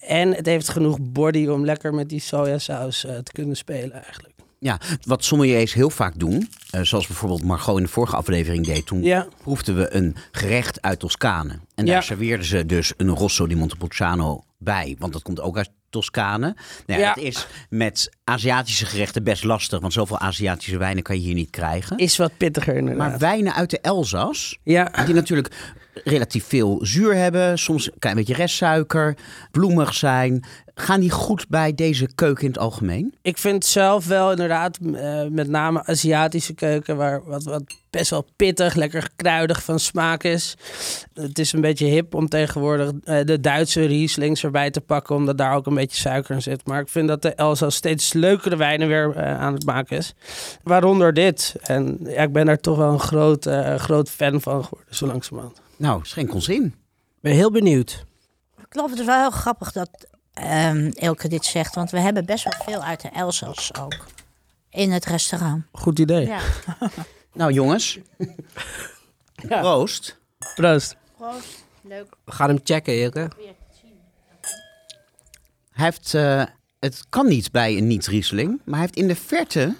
En het heeft genoeg body om lekker met die sojasaus eh, te kunnen spelen eigenlijk. Ja, wat sommeliers heel vaak doen, eh, zoals bijvoorbeeld Margot in de vorige aflevering deed, toen Ja, proefden we een gerecht uit Toscane. En daar Ja. serveerden ze dus een Rosso di Montepulciano bij, want dat komt ook uit Toscane. Nou Ja. Dat is met Aziatische gerechten best lastig, want zoveel Aziatische wijnen kan je hier niet krijgen. is wat pittiger inderdaad. Maar wijnen uit de Elzas, ja, die natuurlijk relatief veel zuur hebben, soms een klein beetje restsuiker, bloemig zijn, gaan die goed bij deze keuken in het algemeen? ik vind zelf wel inderdaad, eh, met name Aziatische keuken, waar wat, wat best wel pittig, lekker kruidig van smaak is. Het is een beetje hip om tegenwoordig eh, de Duitse Rieslings erbij te pakken, omdat daar ook een beetje suiker in zit. Maar ik vind dat de Elsa steeds leukere wijnen weer eh, aan het maken is. Waaronder dit. En ja, ik ben daar toch wel een groot, groot fan van geworden, zo langzamerhand. Nou, schenk ons in. ben heel benieuwd. Klopt, het is wel heel grappig dat ehm Elke dit zegt, want we hebben best wel veel uit de Elzas ook. In het restaurant. Goed idee. Ja. Nou jongens, proost. Proost. Leuk. We gaan hem checken, Ilke. Hij heeft, eh, het kan niet bij een niet-Riesling, maar hij heeft in de verte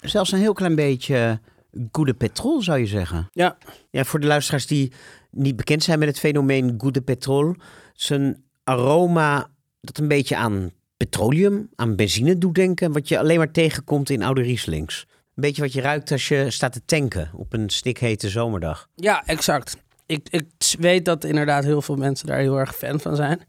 zelfs een heel klein beetje goede petrol, zou je zeggen. Ja. Ja, voor de luisteraars die niet bekend zijn met het fenomeen goede petrol, zijn aroma dat een beetje aan petroleum, aan benzine doet denken, wat je alleen maar tegenkomt in oude Rieslings. Een beetje wat je ruikt als je staat te tanken op een stikhete zomerdag. Ja, exact. Ik, ik weet dat inderdaad heel veel mensen daar heel erg fan van zijn.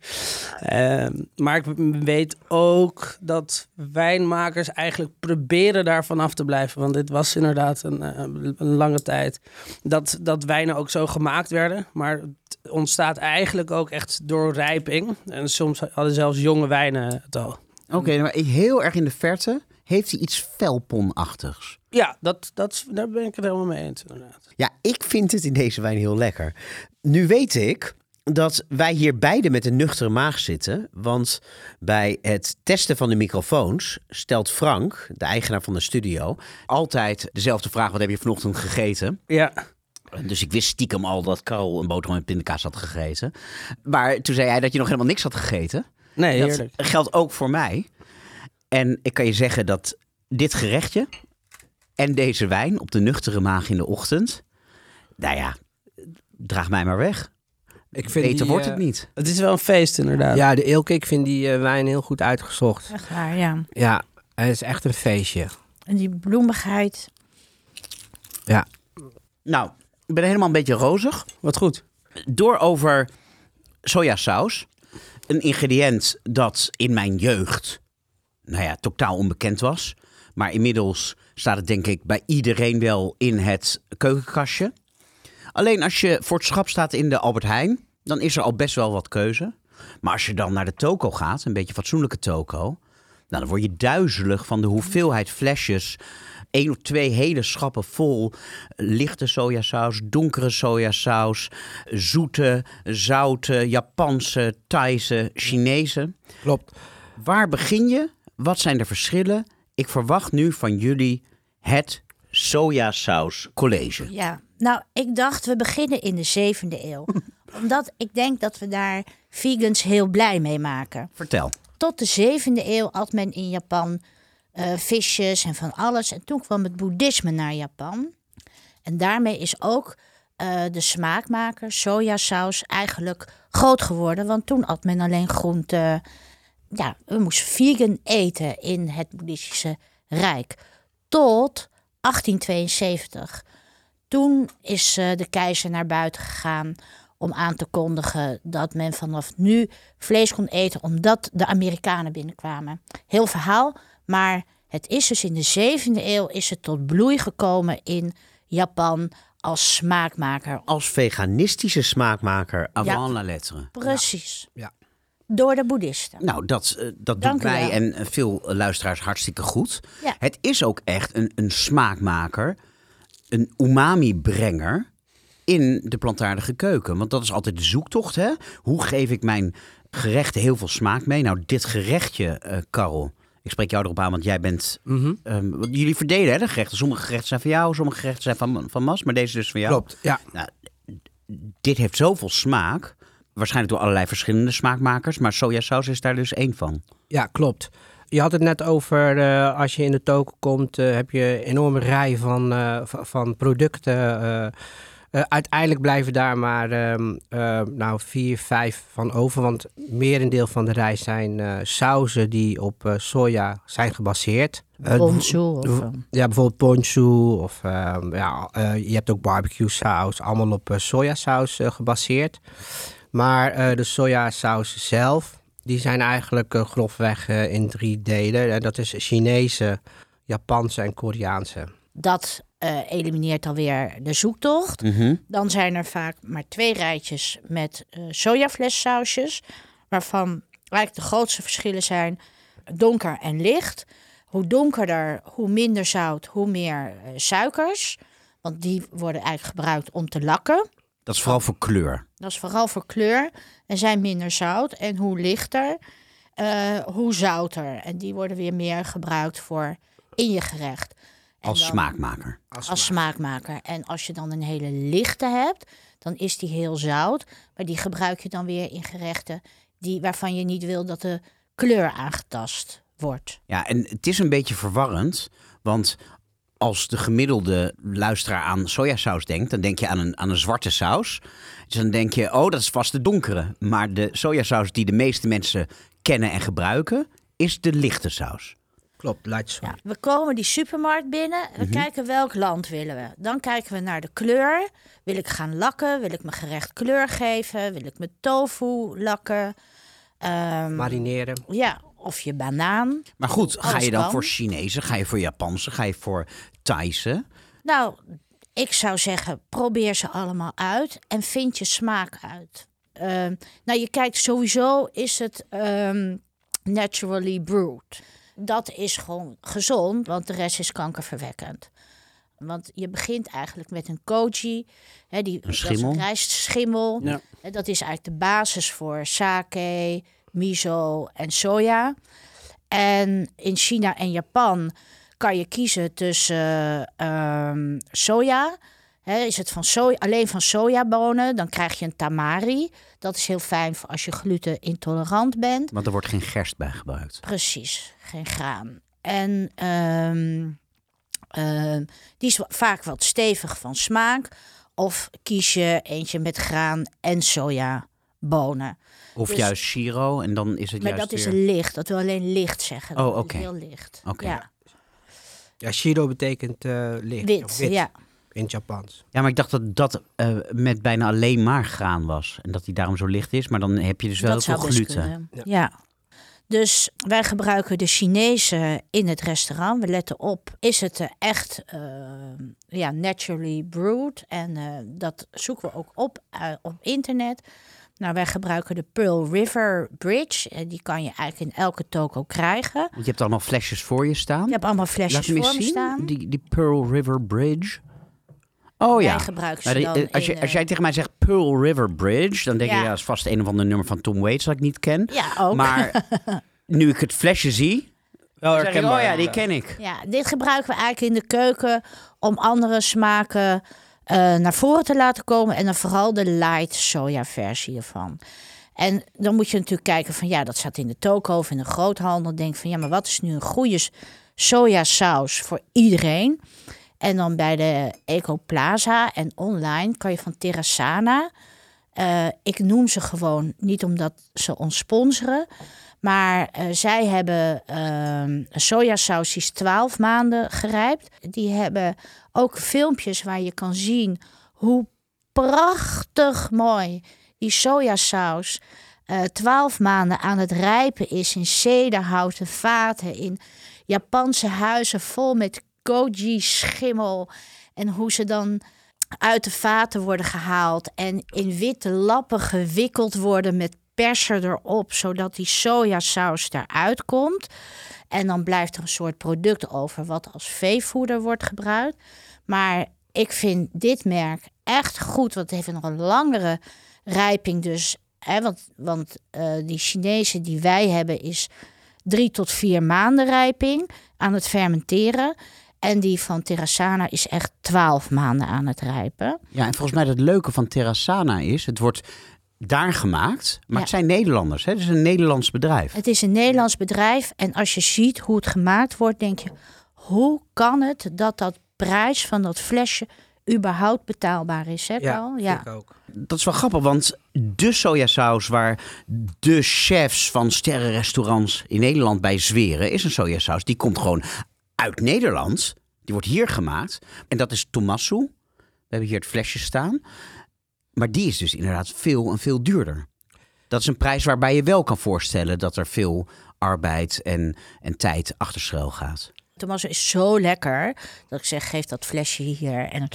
Ehm, maar ik weet ook dat wijnmakers eigenlijk proberen daarvan af te blijven. Want dit was inderdaad een, eh, een lange tijd dat, dat wijnen ook zo gemaakt werden. Maar het ontstaat eigenlijk ook echt door rijping. En soms hadden zelfs jonge wijnen het al. Oké, maar heel erg in de verte heeft hij iets felponachtigs. Ja, dat, dat, daar ben ik het helemaal mee eens inderdaad. Ja, ik vind het in deze wijn heel lekker. Nu weet ik dat wij hier beide met een nuchtere maag zitten. Want bij het testen van de microfoons stelt Frank, de eigenaar van de studio, altijd dezelfde vraag: wat heb je vanochtend gegeten? Ja, Dus ik wist stiekem al dat Karel een boterham met pindakaas had gegeten. Maar toen zei hij dat je nog helemaal niks had gegeten. nee, Dat heerlijk. geldt ook voor mij. En ik kan je zeggen dat dit gerechtje en deze wijn op de nuchtere maag in de ochtend, nou ja, draag mij maar weg. Ik vind Beter die, wordt eh, het niet. Het is wel een feest inderdaad. Ja, de Ilke, ik vind die eh, wijn heel goed uitgezocht. Echt waar, ja. Ja, het is echt een feestje. En die bloemigheid. Ja, Nou, ik ben helemaal een beetje rozig. Wat goed. Door over sojasaus. Een ingrediënt dat in mijn jeugd, nou ja, totaal onbekend was. Maar inmiddels staat het denk ik bij iedereen wel in het keukenkastje. Alleen als je voor het schap staat in de Albert Heijn, dan is er al best wel wat keuze. Maar als je dan naar de toko gaat, een beetje fatsoenlijke toko, nou, dan word je duizelig van de hoeveelheid flesjes. Eén of twee hele schappen vol lichte sojasaus, donkere sojasaus, zoete, zoute, Japanse, Thaise, Chinese. Klopt. Waar begin je? Wat zijn de verschillen? Ik verwacht nu van jullie het sojasaus college. Ja, nou, ik dacht we beginnen in de zevende eeuw. Omdat ik denk dat we daar vegans heel blij mee maken. Vertel. Tot de zevende eeuw at men in Japan eh, visjes en van alles. En toen kwam het boeddhisme naar Japan. En daarmee is ook eh, de smaakmaker, sojasaus, eigenlijk groot geworden. Want toen at men alleen groente. Ja, we moesten vegan eten in het boeddhistische rijk. Tot 1872. Toen is eh, de keizer naar buiten gegaan om aan te kondigen dat men vanaf nu vlees kon eten omdat de Amerikanen binnenkwamen. Heel verhaal, maar het is dus in de zevende eeuw is het tot bloei gekomen in Japan als smaakmaker. Als veganistische smaakmaker avant Ja. la lettre. Precies. Ja. Door de boeddhisten. Nou, dat, eh, dat Dank doet mij wel. en eh, veel luisteraars hartstikke goed. Ja. Het is ook echt een, een smaakmaker, een umami-brenger in de plantaardige keuken. Want dat is altijd de zoektocht, hè? Hoe geef ik mijn gerechten heel veel smaak mee? Nou, dit gerechtje, eh Karel, ik spreek jou erop aan, want jij bent... Mhm. ehm, jullie verdelen hè, de gerechten. Sommige gerechten zijn van jou, sommige gerechten zijn van, van Mas, maar deze dus van jou. Klopt, ja. Nou, dit heeft zoveel smaak. Waarschijnlijk door allerlei verschillende smaakmakers. Maar sojasaus is daar dus één van. Ja, klopt. Je had het net over, eh, als je in de toko komt, eh, heb je een enorme rij van, eh, van, producten. eh. Eh, uiteindelijk blijven daar maar ehm, eh, nou, vier, vijf van over. Want merendeel van de rij zijn eh sauzen die op eh, soja zijn gebaseerd. Ponzu of, ja, bijvoorbeeld ponzu of ehm, ja, eh, je hebt ook barbecue saus, allemaal op sojasaus gebaseerd. Maar eh, de sojasaus zelf, die zijn eigenlijk eh, grofweg eh, in drie delen. En dat is Chinese, Japanse en Koreaanse. dat eh, elimineert alweer de zoektocht. Mhm. Dan zijn er vaak maar twee rijtjes met eh sojaflessausjes. Waarvan eigenlijk de grootste verschillen zijn donker en licht. Hoe donkerder, hoe minder zout, hoe meer eh, suikers. Want die worden eigenlijk gebruikt om te lakken. Dat is vooral voor kleur. Dat is vooral voor kleur en zijn minder zout. En hoe lichter, eh, hoe zouter. En die worden weer meer gebruikt voor in je gerecht. En Als dan- smaakmaker. als smaakmaker. En als je dan een hele lichte hebt, dan is die heel zout. Maar die gebruik je dan weer in gerechten die, waarvan je niet wil dat de kleur aangetast wordt. Ja, en het is een beetje verwarrend. Want als de gemiddelde luisteraar aan sojasaus denkt, dan denk je aan een, aan een zwarte saus. Dus dan denk je, oh, dat is vast de donkere. Maar de sojasaus die de meeste mensen kennen en gebruiken, is de lichte saus. Klopt, light. Ja, we komen die supermarkt binnen. We kijken welk land willen we. Dan kijken we naar de kleur. Wil ik gaan lakken? Wil ik mijn gerecht kleur geven? Wil ik mijn tofu lakken? Ehm, Marineren. ja, of je banaan. Maar goed, ga je dan kan. voor Chinezen, ga je voor Japanse, ga je voor Thaise? Nou, ik zou zeggen, probeer ze allemaal uit en vind je smaak uit. Ehm, nou, je kijkt sowieso, is het ehm, naturally brewed? Dat is gewoon gezond, want de rest is kankerverwekkend. Want je begint eigenlijk met een koji, hè, die, dat is schimmel. een rijstschimmel. Ja. En dat is eigenlijk de basis voor sake, miso en soja. En in China en Japan kan je kiezen tussen ehm, soja. Is het van soja, alleen van sojabonen, dan krijg je een tamari. Dat is heel fijn voor als je gluten-intolerant bent. Want er wordt geen gerst bij gebruikt. Precies, geen graan. En ehm, ehm, die is vaak wat stevig van smaak. Of kies je eentje met graan en sojabonen. Of Dus- juist Shiro en dan is het Maar juist dat is licht, dat wil alleen licht zeggen. Oh, Dat is oké. Heel licht. Oké. Ja, Ja, shiro betekent eh, licht. wit, of wit ja. in het Japans. Ja, maar ik dacht dat dat eh, met bijna alleen maar graan was. En dat die daarom zo licht is. Maar dan heb je dus wel dat heel veel gluten. kunnen. Ja. Ja. Dus wij gebruiken de Chinese in het restaurant. We letten op, is het eh, echt uh, ja, naturally brewed? En uh, dat zoeken we ook op uh, op internet. Nou, wij gebruiken de Pearl River Bridge. En die kan je eigenlijk in elke toko krijgen. Want je hebt allemaal flesjes voor je staan. Ik heb allemaal flesjes voor me zien. staan. Die, die Pearl River Bridge. Oh ja. Wij gebruiken ze dan als, je, in, als eh, jij tegen mij zegt Pearl River Bridge, dan denk Ja. je, ja, dat is vast een of ander nummer van Tom Waits dat ik niet ken. Ja, ook. Maar nu ik het flesje zie, Wel dan zeg ik, oh ja, die ken ik. Ja, dit gebruiken we eigenlijk in de keuken om andere smaken eh, naar voren te laten komen. En dan vooral de light soja versie ervan. En dan moet je natuurlijk kijken van ja, dat staat in de toko of in de groothandel. Denk van ja, maar wat is nu een goede sojasaus voor iedereen? En dan bij de Ecoplaza en online kan je van Terrasana. eh, ik noem ze gewoon niet omdat ze ons sponsoren. Maar eh, zij hebben een sojasaus die is 12 maanden gerijpt. Die hebben ook filmpjes waar je kan zien hoe prachtig mooi die sojasaus eh 12 maanden aan het rijpen is in cederhouten vaten, in Japanse huizen vol met goji schimmel en hoe ze dan uit de vaten worden gehaald en in witte lappen gewikkeld worden met perser erop, zodat die sojasaus eruit komt. En dan blijft er een soort product over wat als veevoeder wordt gebruikt. Maar ik vind dit merk echt goed, want het heeft nog een langere rijping. Dus, hè, want want eh, die Chinese die wij hebben is drie tot vier maanden rijping aan het fermenteren. En die van Terrasana is echt twaalf maanden aan het rijpen. Ja, en volgens mij het leuke van Terrasana is, het wordt daar gemaakt, maar Ja. het zijn Nederlanders. Hè? Het is een Nederlands bedrijf. Het is een Nederlands bedrijf en als je ziet hoe het gemaakt wordt, denk je, hoe kan het dat dat prijs van dat flesje überhaupt betaalbaar is? Hè, Ja, Carl? ook. Dat is wel grappig, want de sojasaus waar de chefs van sterrenrestaurants in Nederland bij zweren, is een sojasaus. Die komt gewoon uit Nederland. Die wordt hier gemaakt. En dat is Tomasu. We hebben hier het flesje staan. Maar die is dus inderdaad veel en veel duurder. Dat is een prijs waarbij je wel kan voorstellen dat er veel arbeid en, en tijd achter schuil gaat. Tommaso is zo lekker dat ik zeg, geef dat flesje hier en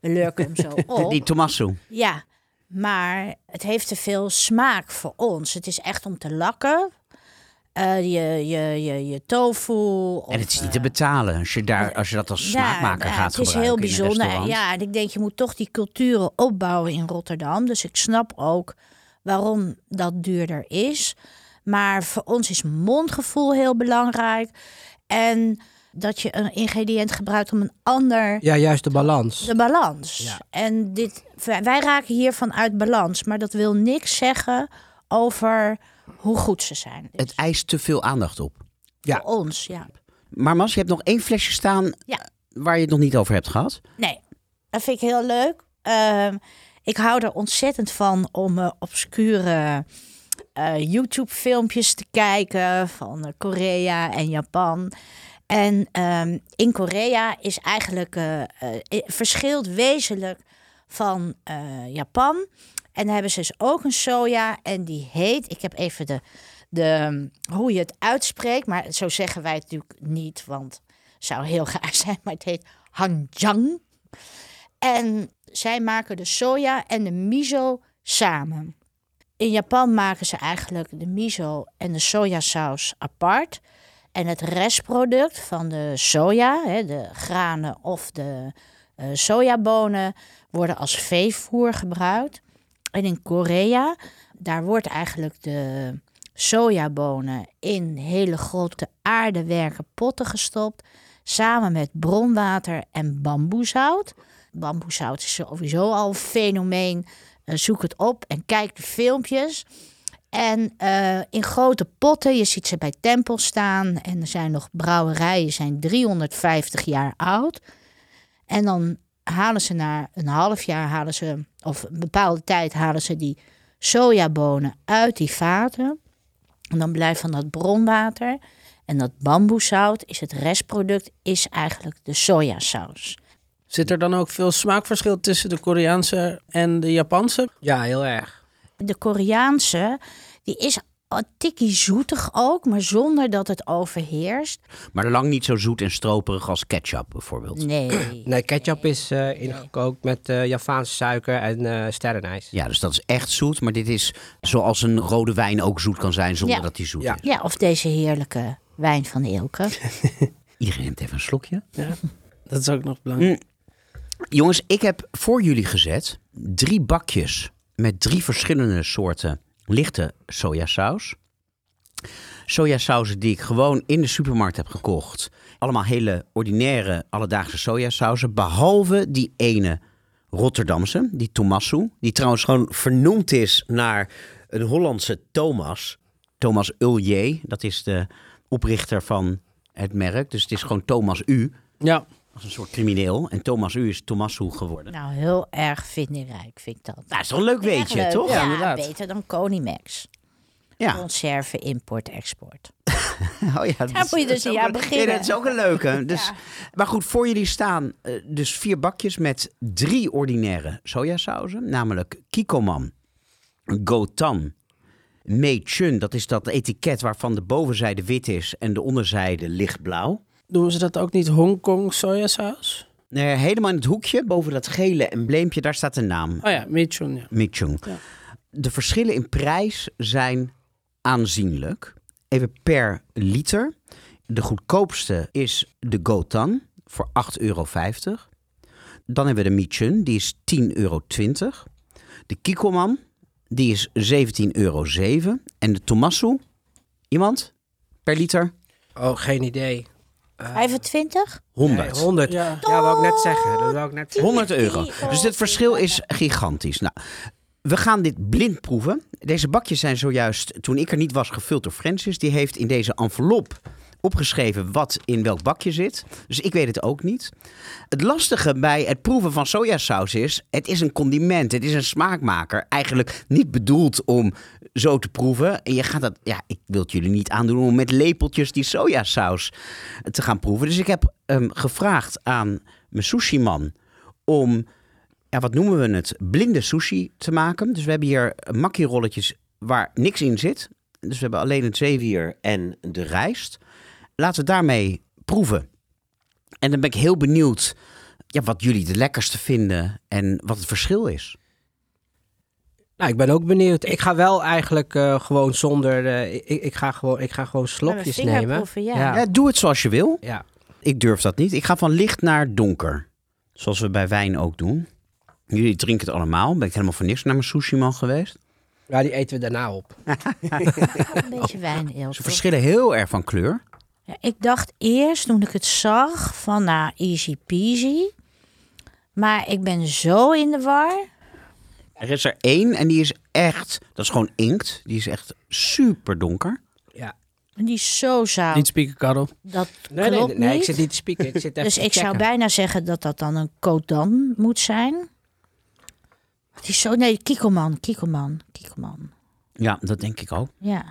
we lurken hem zo op. Die Tomasu. Ja, maar het heeft te veel smaak voor ons. Het is echt om te lakken. Eh, je, je, je, je tofu. Of, En het is niet te eh, betalen als je, daar, als je dat als smaakmaker ja, gaat Het is gebruiken heel in een bijzonder. restaurant. Ja, en ik denk, je moet toch die culturen opbouwen in Rotterdam. Dus ik snap ook waarom dat duurder is. Maar voor ons is mondgevoel heel belangrijk. En dat je een ingrediënt gebruikt om een ander Ja, juist de balans. de balans. Ja. En dit, wij wij raken hiervan uit balans, maar dat wil niks zeggen over hoe goed ze zijn. Dus Het eist te veel aandacht op. Ja. Voor ons, ja. Maar Mas, je hebt nog één flesje staan Ja. waar je het nog niet over hebt gehad. Nee, dat vind ik heel leuk. Ehm, ik hou er ontzettend van om eh, obscure eh, YouTube-filmpjes te kijken van eh, Korea en Japan. En ehm, in Korea is eigenlijk eh, eh, verschilt wezenlijk van eh, Japan. En hebben ze dus ook een soja en die heet, ik heb even de, de, hoe je het uitspreekt, maar zo zeggen wij het natuurlijk niet, want het zou heel gaar zijn, maar het heet Hanjang. En zij maken de soja en de miso samen. In Japan maken ze eigenlijk de miso en de sojasaus apart. En het restproduct van de soja, hè, de granen of de eh, sojabonen, worden als veevoer gebruikt. En in Korea, daar wordt eigenlijk de sojabonen in hele grote aardewerken potten gestopt. Samen met bronwater en bamboezout. Bamboezout is sowieso al een fenomeen. Eh, zoek het op en kijk de filmpjes. En eh, in grote potten, je ziet ze bij tempels staan. En er zijn nog brouwerijen, zijn 350 jaar oud. En dan halen ze na een half jaar, halen ze, of een bepaalde tijd, halen ze die sojabonen uit die vaten. En dan blijft van dat bronwater. En dat bamboezout is het restproduct, is eigenlijk de sojasaus. Zit er dan ook veel smaakverschil tussen de Koreaanse en de Japanse? Ja, heel erg. De Koreaanse, die is een tikkie zoetig ook, maar zonder dat het overheerst. Maar lang niet zo zoet en stroperig als ketchup bijvoorbeeld. Nee. Nee, ketchup is eh, ingekookt met eh, Javaanse suiker en eh sterrenijs. Ja, dus dat is echt zoet. Maar dit is zoals een rode wijn ook zoet kan zijn zonder Ja. dat die zoet Ja. is. Ja, of deze heerlijke wijn van Eelke. Iedereen neemt even een slokje. Dat is ook nog belangrijk. Jongens, ik heb voor jullie gezet drie bakjes met drie verschillende soorten lichte sojasaus. Sojasausen die ik gewoon in de supermarkt heb gekocht. Allemaal hele ordinaire alledaagse sojasausen. Behalve die ene Rotterdamse, die Tomasso. Die trouwens gewoon vernoemd is naar een Hollandse Thomas. Thomas Ullier, dat is de oprichter van het merk. Dus het is gewoon Thomas U. Ja, Als een soort crimineel. En Thomas U is Tomasso geworden. Nou, heel erg vindingrijk vind ik dat. Nou, is toch een leuk weetje, leuk. toch? Ja, Ja, inderdaad. beter dan Conimax. Ja. Conserven, import, export. Oh ja, dat Daar moet je dus een- beginnen. Ja, dat is ook een leuke. Dus, Maar goed, voor jullie staan eh, dus vier bakjes met drie ordinaire sojasauzen. Namelijk Kikoman, Gotan, Mei Chun. Dat is dat etiket waarvan de bovenzijde wit is en de onderzijde lichtblauw. Doen ze dat ook niet Hongkong sojasaus? Nee, helemaal in het hoekje, boven dat gele embleempje, daar staat de naam. Oh ja, Michun, ja. Michung. Ja. De verschillen in prijs zijn aanzienlijk. Even per liter. De goedkoopste is de Gotan voor 8,50 euro. Dan hebben we de Michun, die is 10,20 euro. De Kikoman, die is 17,07 euro. En de Tomasso, iemand? Per liter? Oh, geen idee. 25? 100. Nee, 100. Ja. Ja, wou ik net zeggen. Dat wou ik net zeggen. 100 euro. Dus het verschil is gigantisch. Nou, we gaan dit blind proeven. Deze bakjes zijn zojuist, toen ik er niet was, gevuld door Francis. Die heeft in deze envelop opgeschreven wat in welk bakje zit. Dus ik weet het ook niet. Het lastige bij het proeven van sojasaus is, het is een condiment, het is een smaakmaker. Eigenlijk niet bedoeld om zo te proeven. En je gaat dat, ja, ik wil jullie niet aandoen om met lepeltjes die sojasaus te gaan proeven. Dus ik heb ehm, gevraagd aan mijn sushi-man om ja, wat noemen we het? Blinde sushi te maken. Dus we hebben hier makkie-rolletjes waar niks in zit. Dus we hebben alleen het zeewier en de rijst. Laten we daarmee proeven. En dan ben ik heel benieuwd ja, wat jullie het lekkerste vinden en wat het verschil is. Nou, ik ben ook benieuwd. Ik ga wel eigenlijk eh, gewoon zonder... eh, ik, ik, ga gewoon, ik ga gewoon slokjes nemen. ja. Ja. Ja, doe het zoals je wil. Ja. Ik durf dat niet. Ik ga van licht naar donker. Zoals we bij wijn ook doen. Jullie drinken het allemaal. Ben ik helemaal voor niks naar mijn sushi-man geweest. ja, die eten we daarna op. Een beetje wijn. Ze verschillen heel erg van kleur. Ja, ik dacht eerst, toen ik het zag, van nou, easy peasy. Maar ik ben zo in de war. Er is er één en die is echt, dat is gewoon inkt. Die is echt super donker. Ja. En die is zo zout. Niet spieken, Karel. Dat Nee, nee, klopt nee, nee, ik zit niet te spieken. Ik zit dus te ik zou bijna zeggen dat dat dan een Kodan moet zijn. Het is zo, nee, Kiekelman, Kiekelman, Kiekelman. Ja, dat denk ik ook. Ja.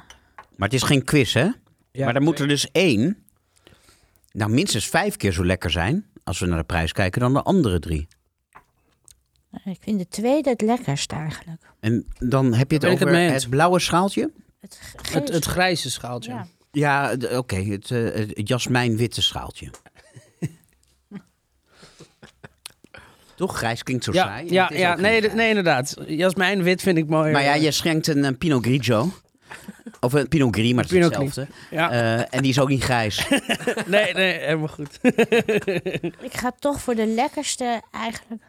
Maar het is geen quiz, hè? Ja. Maar er moet er dus één, nou minstens vijf keer zo lekker zijn, als we naar de prijs kijken, dan de andere drie. Ik vind de tweede het lekkerst eigenlijk. En dan heb je het het over het, eens. blauwe schaaltje? Het, Het, het grijze schaaltje. ja. Oké, het, eh, het jasmijnwitte schaaltje. Toch? Grijs klinkt zo Ja, saai. ja, het ja nee, nee, inderdaad. Jasmijn wit vind ik mooi. Maar ja, je schenkt een, eh, Pinot Grigio. Of een Pinot Gris, maar het is Pinot hetzelfde. Ja. Eh, en die is ook niet grijs. Nee, nee, helemaal goed. Ik ga toch voor de lekkerste eigenlijk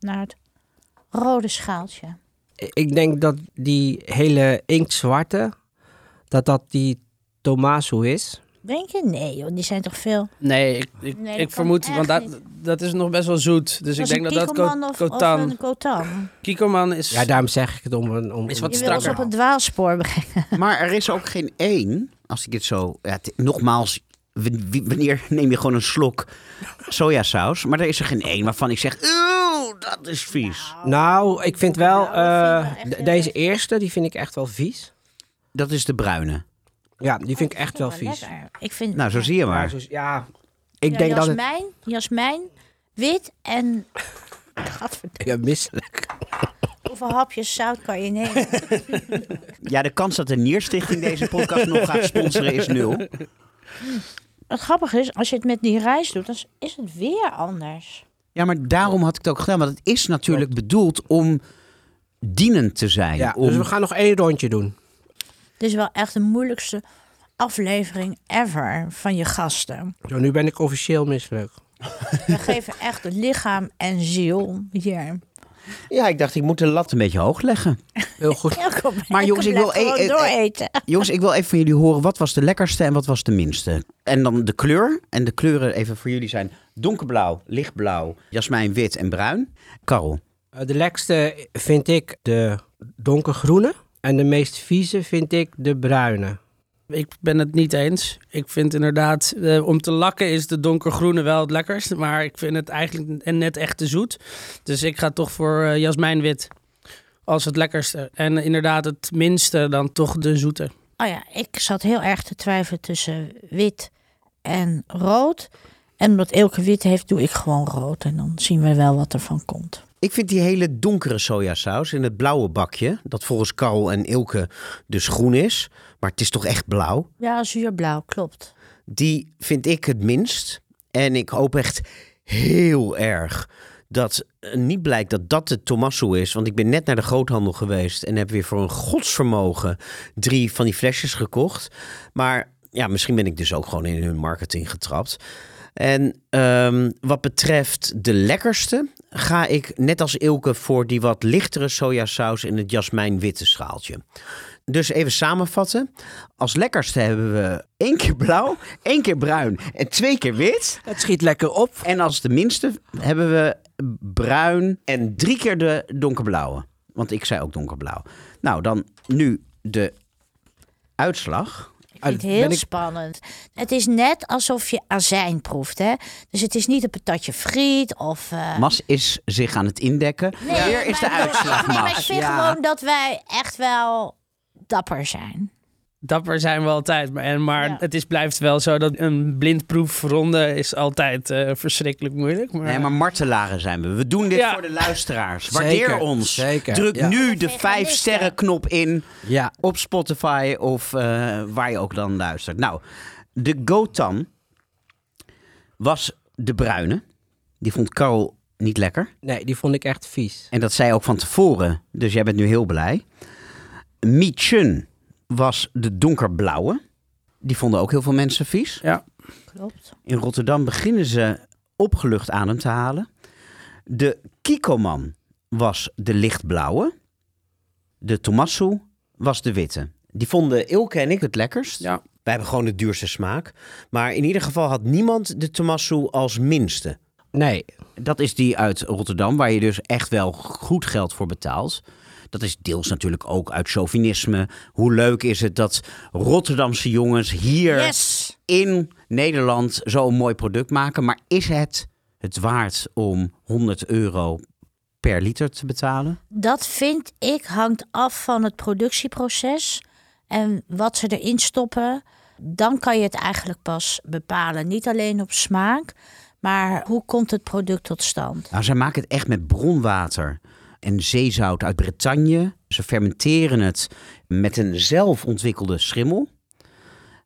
naar het rode schaaltje. Ik denk dat die hele inktzwarte, dat dat die Tomaso is. Denk je? Nee joh, die zijn toch veel... Nee, ik, ik, Nee, vermoed, want dat, niet. dat is nog best wel zoet. Dus ik denk dat dat of, of Kotan... een Kotan. Kikoman is... Ja, daarom zeg ik het om een... Om, Is wat Je wil ons strakker. op een dwaalspoor brengen. Maar er is ook geen één, als ik dit zo... Ja, het- nogmaals, wanneer neem je gewoon een slok sojasaus? Maar er is er geen één waarvan ik zeg... Oeh, dat is vies. Nou, ik vind wel... Nou, eh, vind wel deze eerste, die vind ik echt wel vies. Dat is de bruine. Ja, die vind ik echt wel vies. Ik vind Nou, zo zie je Ja, maar. zo- ja, ik Ja, denk dat het... jasmijn, jasmijn, wit en... Gadverdamme. Ja, misselijk. Zoveel hapjes zout kan je nemen. Ja, de kans dat de Nierstichting deze podcast nog gaat sponsoren is nul. Het grappige is, als je het met die rijst doet, dan is het weer anders. Ja, maar daarom had ik het ook gedaan. Want het is natuurlijk bedoeld om dienend te zijn. Ja, om... Dus we gaan nog één rondje doen. Dit is wel echt de moeilijkste aflevering ever van je gasten. Zo, nu ben ik officieel misselijk. We geven echt lichaam en ziel hier. Ja, ik dacht, ik moet de lat een beetje hoog leggen. Heel goed. Ja, kom, Maar jongens, ik wil e- e- dooreten. Jongens, ik wil even van jullie horen, wat was de lekkerste en wat was de minste? En dan de kleur. En de kleuren even voor jullie zijn donkerblauw, lichtblauw, jasmijn, wit en bruin. Karel. Eh, De lekkerste vind ik de donkergroene. En de meest vieze vind ik de bruine. Ik ben het niet eens. Ik vind inderdaad, eh, om te lakken is de donkergroene wel het lekkerst. Maar ik vind het eigenlijk net echt te zoet. Dus ik ga toch voor eh, jasmijnwit als het lekkerste. En inderdaad het minste dan toch de zoete. Oh ja, ik zat heel erg te twijfelen tussen wit en rood. En omdat Elke wit heeft, doe ik gewoon rood. En dan zien we wel wat er van komt. Ik vind die hele donkere sojasaus in het blauwe bakje, dat volgens Karel en Ilke dus groen is, maar het is toch echt blauw, Ja, zuurblauw, klopt. die vind ik het minst. En ik hoop echt heel erg dat eh, niet blijkt dat dat de Tommaso is. Want ik ben net naar de groothandel geweest en heb weer voor een godsvermogen drie van die flesjes gekocht. Maar ja, misschien ben ik dus ook gewoon in hun marketing getrapt. En ehm, wat betreft de lekkerste, ga ik net als Ilke voor die wat lichtere sojasaus in het jasmijnwitte schaaltje. Dus even samenvatten. Als lekkerste hebben we één keer blauw, één keer bruin en twee keer wit. Het schiet lekker op. En als de minste hebben we bruin en drie keer de donkerblauwe. Want ik zei ook donkerblauw. Nou, dan nu de uitslag. Ik vind het heel ik- spannend. Het is net alsof je azijn proeft, hè? Dus het is niet een patatje friet of... eh, Mas is zich aan het indekken. Nee, Hier is de uitslag, Nee, maar ik vind Ja. gewoon dat wij echt wel dapper zijn. Dapper zijn we altijd. Maar, en, maar Ja. het is, blijft wel zo dat een blindproefronde is altijd eh, verschrikkelijk moeilijk. Maar, Nee, maar martelaren zijn we. We doen dit Ja. voor de luisteraars. Zeker, Waardeer ons. zeker, Druk ja. nu de vijf sterren knop in Ja, op Spotify of eh, waar je ook dan luistert. Nou, de Gotan was de bruine. Die vond Carol niet lekker. nee, die vond ik echt vies. En dat zei je ook van tevoren. Dus jij bent nu heel blij. Mi Chun was de donkerblauwe. Die vonden ook heel veel mensen vies. ja. Klopt. In Rotterdam beginnen ze opgelucht adem te halen. De Kikoman was de lichtblauwe. De Tomasso was de witte. Die vonden Ilke en ik het lekkerst. Ja. Wij hebben gewoon de duurste smaak. Maar in ieder geval had niemand de Tomasso als minste. Nee, Dat is die uit Rotterdam, waar je dus echt wel goed geld voor betaalt. Dat is deels natuurlijk ook uit chauvinisme. Hoe leuk is het dat Rotterdamse jongens hier Yes! in Nederland zo'n mooi product maken. Maar is het het waard om 100 euro per liter te betalen? Dat vind ik hangt af van het productieproces en wat ze erin stoppen. Dan kan je het eigenlijk pas bepalen. Niet alleen op smaak, maar hoe komt het product tot stand? Nou, zij maken het echt met bronwater en zeezout uit Bretagne. Ze fermenteren het met een zelf ontwikkelde schimmel.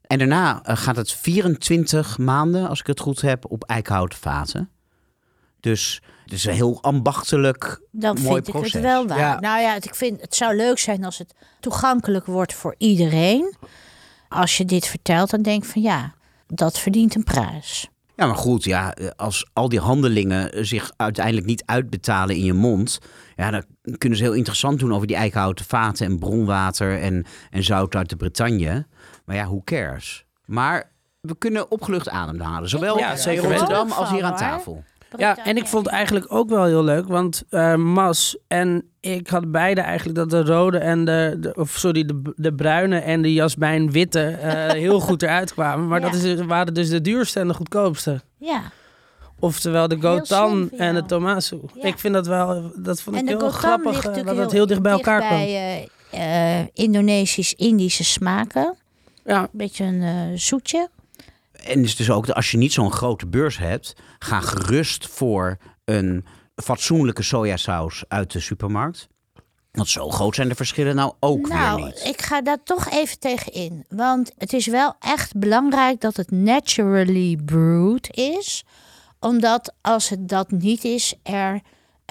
En daarna eh, gaat het 24 maanden, als ik het goed heb, op eikenhouten vaten. Dus het is een heel ambachtelijk Dan mooi vind ik proces. het wel waar. Ja. Nou ja, het- ik vind, het zou leuk zijn als het toegankelijk wordt voor iedereen. Als je dit vertelt, dan denk ik van ja, dat verdient een prijs. Ja, maar goed, ja, eh, als al die handelingen zich uiteindelijk niet uitbetalen in je mond, ja, dan kunnen ze heel interessant doen over die eikenhouten vaten en bronwater en, en zout uit de Bretagne. Maar ja, who cares? Maar we kunnen opgelucht ademhalen, zowel Ja, in Rotterdam als hier aan tafel. Ja, en ik vond het eigenlijk ook wel heel leuk, want eh, Mas en ik hadden beide eigenlijk dat de rode en de, de of sorry, de, de bruine en de jasmijnwitte eh heel goed eruit kwamen. Maar Ja. dat is, waren dus de duurste en de goedkoopste. Ja, Oftewel de Gotan en de. Tomasu. Ja. Ik vind dat wel, dat vond en ik heel Gotan grappig ligt eh, natuurlijk dat het heel dicht bij elkaar kwam. bij eh, eh, Indonesisch-Indische smaken. Ja, Een beetje een zoetje. En is dus ook, als je niet zo'n grote beurs hebt, ga gerust voor een fatsoenlijke sojasaus uit de supermarkt. Want zo groot zijn de verschillen nou ook nou, weer niet. ik ga daar toch even tegen in. Want het is wel echt belangrijk dat het naturally brewed is. Omdat als het dat niet is, er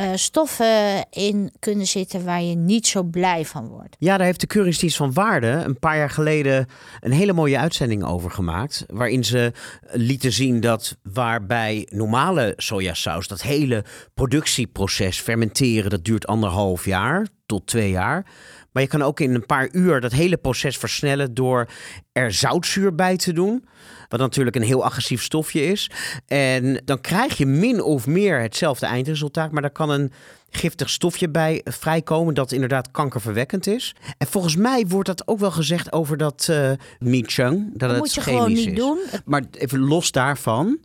eh, stoffen in kunnen zitten waar je niet zo blij van wordt. Ja, daar heeft de Keuringsdienst van Waarde een paar jaar geleden een hele mooie uitzending over gemaakt. Waarin ze lieten zien dat waarbij normale sojasaus, dat hele productieproces, fermenteren, dat duurt anderhalf jaar tot twee jaar. Maar je kan ook in een paar uur dat hele proces versnellen door er zoutzuur bij te doen. Wat natuurlijk een heel agressief stofje is. En dan krijg je min of meer hetzelfde eindresultaat. Maar daar kan een giftig stofje bij vrijkomen dat inderdaad kankerverwekkend is. En volgens mij wordt dat ook wel gezegd over dat uh, Michung. Dat, Dat het moet je chemisch gewoon niet is. doen. Maar even los daarvan.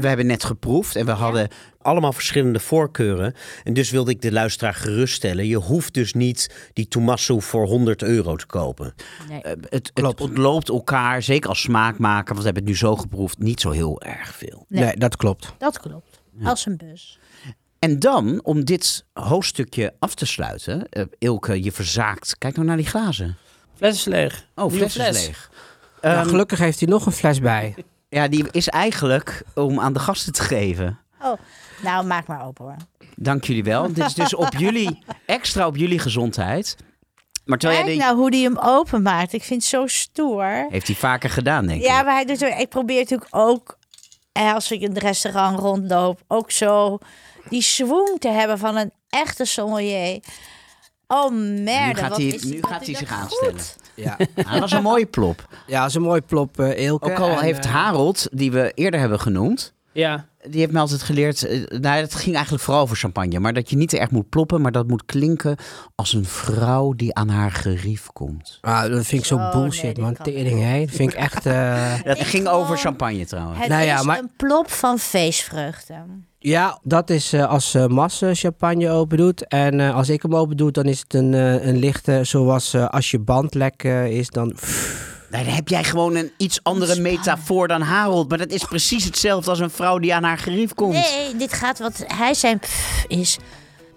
We hebben net geproefd en we hadden allemaal verschillende voorkeuren. En dus wilde ik de luisteraar geruststellen. Je hoeft dus niet die Tommaso voor 100 euro te kopen. Nee. Eh, het, het ontloopt elkaar, zeker als smaakmaker, want we hebben het nu zo geproefd, niet zo heel erg veel. Nee. Nee, dat klopt. Dat klopt. Als een bus. En dan, om dit hoofdstukje af te sluiten, eh, Ilke, je verzaakt. Kijk nou naar die glazen. Fles is leeg. Oh, fles is leeg. Ja, Ehm, gelukkig heeft hij nog een fles bij. Ja, die is eigenlijk om aan de gasten te geven. Oh, nou maak maar open hoor. Dank jullie wel. Dit is dus op jullie, extra op jullie gezondheid. Maar terwijl jij Kijk nou hoe die hem openmaakt. Ik vind het zo stoer. heeft hij vaker gedaan, denk ik. Ja, maar hij doet ik probeer natuurlijk ook, als ik in het restaurant rondloop, ook zo die swoon te hebben van een echte sommelier. Oh merde, gaat wat hij- is nu gaat hij zich goed. aanstellen. Ja, Ah, dat was een mooie plop. ja dat is een mooi plop, eh Eelke. Ook al En, heeft eh, Harold, die we eerder hebben genoemd, Ja. die heeft mij altijd geleerd, eh, nou, het ging eigenlijk vooral over champagne, maar dat je niet te erg moet ploppen, maar dat moet klinken als een vrouw die aan haar gerief komt. Ah, dat vind ik zo Oh, nee, bullshit, dit man. Tering, hè. Dat vind ik echt... eh, Dat Ik ging gewoon- over champagne trouwens. Het Nou ja, is maar- een plop van feestvreugde. Ja, dat is eh, als uh, Masse champagne open doet. En eh, als ik hem open doe, dan is het een, eh, een lichte, zoals eh, als je band lek is, dan... Nou, dan heb jij gewoon een iets andere metafoor dan Harold, maar dat is precies hetzelfde als een vrouw die aan haar gerief komt. Nee, dit gaat wat hij zijn pff is.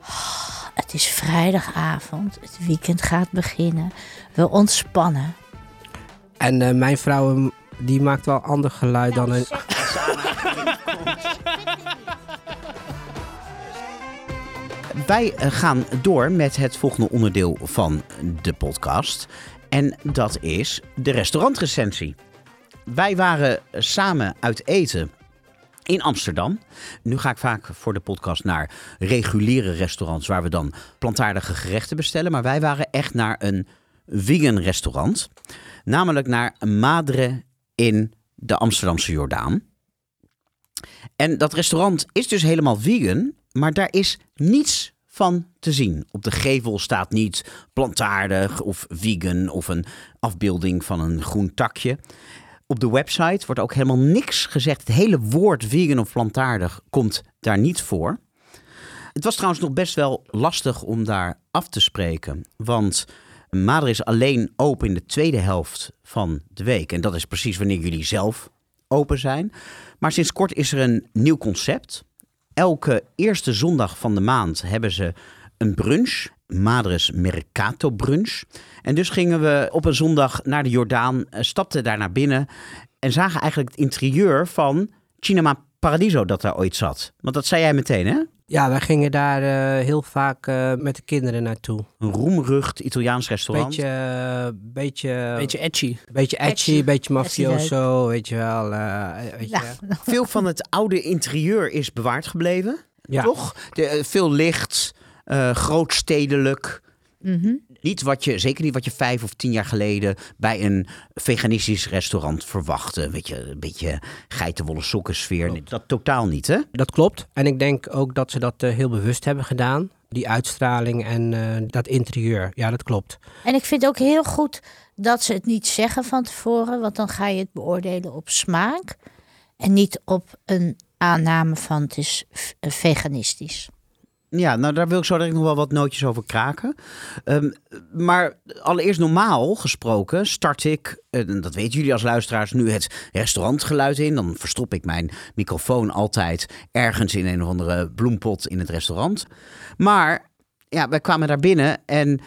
oh, het is vrijdagavond, het weekend gaat beginnen. We ontspannen. En eh, mijn vrouw, die maakt wel ander geluid dan een... Wij eh, gaan door met het volgende onderdeel van de podcast. En dat is de restaurantrecensie. Wij waren samen uit eten in Amsterdam. Nu ga ik vaak voor de podcast naar reguliere restaurants waar we dan plantaardige gerechten bestellen. Maar wij waren echt naar een vegan restaurant. Namelijk naar Madre in de Amsterdamse Jordaan. En dat restaurant is dus helemaal vegan, maar daar is niets van te zien. Op de gevel staat niet plantaardig of vegan of een afbeelding van een groen takje. Op de website wordt ook helemaal niks gezegd. Het hele woord vegan of plantaardig komt daar niet voor. Het was trouwens nog best wel lastig om daar af te spreken. Want Madre is alleen open in de tweede helft van de week. En dat is precies wanneer jullie zelf open zijn. Maar sinds kort is er een nieuw concept. Elke eerste zondag van de maand hebben ze een brunch. Madres Mercato Brunch. En dus gingen we op een zondag naar de Jordaan, eh, stapten daar naar binnen en zagen eigenlijk het interieur van Cinema Paradiso dat daar ooit zat. Want dat zei jij meteen, hè? Ja, wij gingen daar eh, heel vaak eh, met de kinderen naartoe. Een roemrucht Italiaans restaurant. Beetje, eh, beetje, Beetje edgy. beetje edgy, Edgy. beetje Edgy mafioso, weet je wel. eh, weet je. Nou, Veel van het oude interieur is bewaard gebleven, ja. toch? De, veel licht, eh, grootstedelijk. mhm. Niet wat je, zeker niet wat je vijf of tien jaar geleden bij een veganistisch restaurant verwachtte. Weet je, een beetje geitenwolle sokken sfeer. Dat totaal niet, hè? Dat klopt. En ik denk ook dat ze dat eh, heel bewust hebben gedaan. Die uitstraling en eh, dat interieur. Ja, dat klopt. En ik vind ook heel goed dat ze het niet zeggen van tevoren, want dan ga je het beoordelen op smaak en niet op een aanname van het is veganistisch. Ja, nou daar wil ik zo direct nog wel wat nootjes over kraken. Ehm, maar allereerst normaal gesproken start ik, eh, en dat weten jullie als luisteraars, nu het restaurantgeluid in. Dan verstop ik mijn microfoon altijd ergens in een of andere bloempot in het restaurant. Maar ja, wij kwamen daar binnen en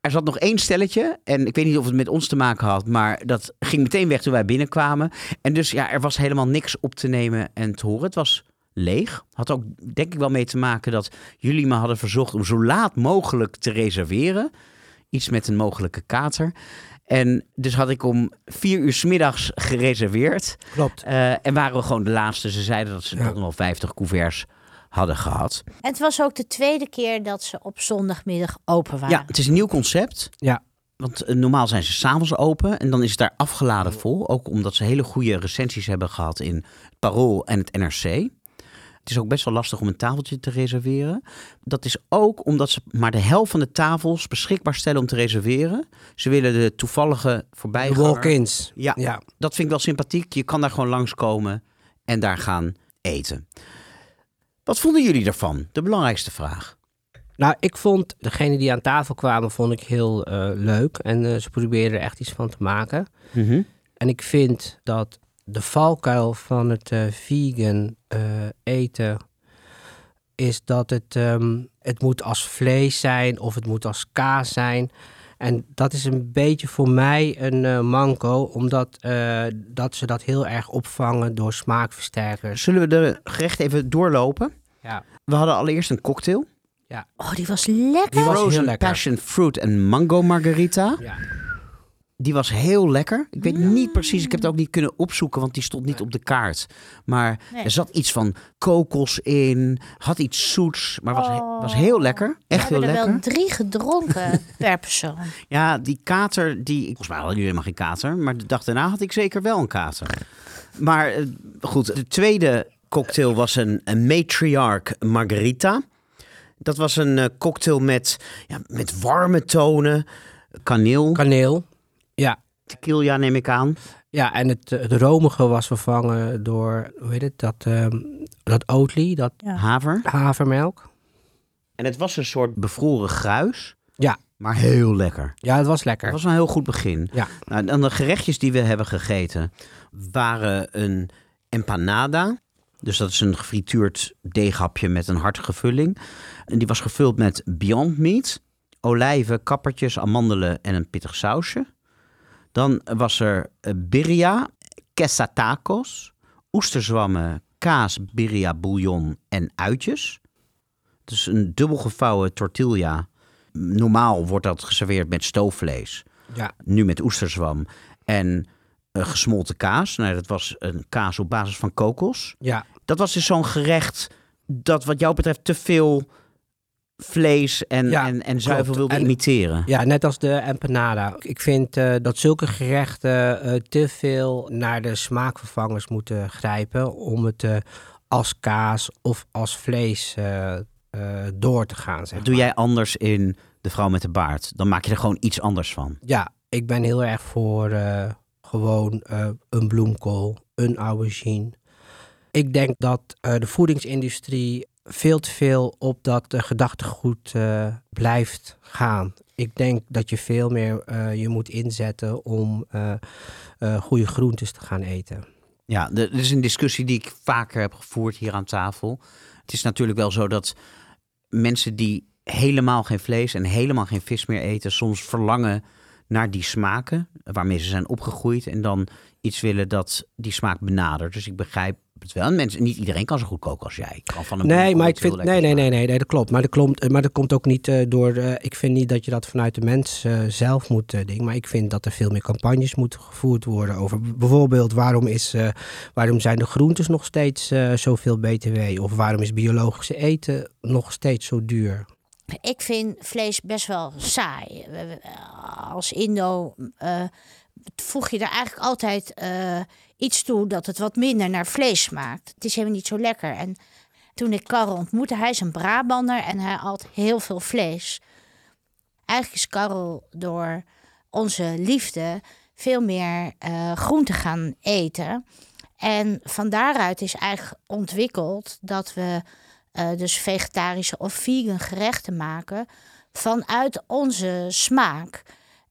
er zat nog één stelletje. En ik weet niet of het met ons te maken had, maar dat ging meteen weg toen wij binnenkwamen. En dus ja, er was helemaal niks op te nemen en te horen. Het was leeg. Had ook denk ik wel mee te maken dat jullie me hadden verzocht om zo laat mogelijk te reserveren. Iets met een mogelijke kater. En dus had ik om vier uur 's middags gereserveerd. Klopt. Eh, en waren we gewoon de laatste. Ze zeiden dat ze Ja. nog wel 50 couverts hadden gehad. En het was ook de tweede keer dat ze op zondagmiddag open waren. Ja, het is een nieuw concept. Ja. Want eh, normaal zijn ze s'avonds open en dan is het daar afgeladen vol. Ook omdat ze hele goede recensies hebben gehad in Parool en het NRC. Het is ook best wel lastig om een tafeltje te reserveren. Dat is ook omdat ze maar de helft van de tafels beschikbaar stellen om te reserveren. Ze willen de toevallige voorbijganger... walk-ins. Ja, Ja. dat vind ik wel sympathiek. Je kan daar gewoon langskomen en daar gaan eten. Wat vonden jullie daarvan? De belangrijkste vraag. Nou, ik vond degene die aan tafel kwamen, vond ik heel eh, leuk. En eh, ze probeerden er echt iets van te maken. En ik vind dat de valkuil van het eh, vegan eh, eten is dat het, ehm, het moet als vlees zijn of het moet als kaas zijn. En dat is een beetje voor mij een eh, manco, omdat eh, dat ze dat heel erg opvangen door smaakversterkers. Zullen we de gerecht even doorlopen? Ja. We hadden allereerst een cocktail. Oh, die was lekker. Die was heel Frozen lekker. passion fruit en mango margarita. Ja. Die was heel lekker. Ik weet niet precies, ik heb het ook niet kunnen opzoeken, want die stond niet op de kaart. Maar Nee. er zat iets van kokos in, had iets zoets, maar was, he- Oh. was heel lekker. We Echt heel hebben er lekker. wel drie gedronken per persoon. Ja, die kater, die, volgens mij hadden jullie helemaal geen kater, maar de dag daarna had ik zeker wel een kater. Maar eh, goed, de tweede cocktail was een, een matriarch margarita. Dat was een eh, cocktail met, ja, met warme tonen, kaneel, Kaneel. Ja. tequila neem ik aan. Ja, en het, het romige was vervangen door, hoe heet het, dat, ehm dat Oatly, dat Ja. Haver. havermelk. En het was een soort bevroren gruis. Ja. Maar heel lekker. Ja, het was Het lekker. was een heel goed begin. Ja. Nou, dan de gerechtjes die we hebben gegeten waren een empanada. Dus dat is een gefrituurd deeghapje met een hartige vulling. En die was gevuld met Beyond Meat, olijven, kappertjes, amandelen en een pittig sausje. Dan was er eh, birria, quesatacos, oesterzwammen, kaas, birria, bouillon en uitjes. Dus een dubbel gevouwen tortilla. Normaal wordt dat geserveerd met stoofvlees. Ja. Nu met oesterzwam en eh, gesmolten kaas. Nou, dat was een kaas op basis van kokos. Ja. Dat was dus zo'n gerecht dat wat jou betreft te veel vlees en, Ja, en, en zuivel wilde En- imiteren. ja, net als de empanada. Ik vind eh, dat zulke gerechten eh, te veel naar de smaakvervangers moeten grijpen om het eh, als kaas of als vlees door te gaan. Zeg doe jij anders in De Vrouw met de Baard. Dan maak je er gewoon iets anders van. Ja, ik ben heel erg voor gewoon een bloemkool, een aubergine. Ik denk dat de voedingsindustrie veel te veel op dat eh, gedachtegoed eh, blijft gaan. Ik denk dat je veel meer eh, je moet inzetten om eh, goede groentes te gaan eten. Ja, dit is een discussie die ik vaker heb gevoerd hier aan tafel. Het is natuurlijk wel zo dat mensen die helemaal geen vlees en helemaal geen vis meer eten, soms verlangen naar die smaken waarmee ze zijn opgegroeid en dan iets willen dat die smaak benadert. Dus ik begrijp het wel. En mensen, niet iedereen kan zo goed koken als jij. Kan van een Nee, maar ik vind. Nee, nee, nee, nee, nee, dat klopt. Maar dat, klopt, maar dat komt ook niet eh, door. eh, ik vind niet dat je dat vanuit de mens eh, zelf moet eh, dingen. Maar ik vind dat er veel meer campagnes moeten gevoerd worden over bijvoorbeeld waarom, is, eh, waarom zijn de groentes nog steeds eh, zoveel BTW? Of waarom is biologische eten nog steeds zo duur? Ik vind vlees best wel saai. Als Indo eh, voeg je er eigenlijk altijd eh, iets toe dat het wat minder naar vlees smaakt. Het is helemaal niet zo lekker. En toen ik Karel ontmoette, hij is een Brabander en hij at heel veel vlees. Eigenlijk is Karel door onze liefde veel meer eh groente gaan eten. En van daaruit is eigenlijk ontwikkeld dat we eh, dus vegetarische of vegan gerechten maken vanuit onze smaak.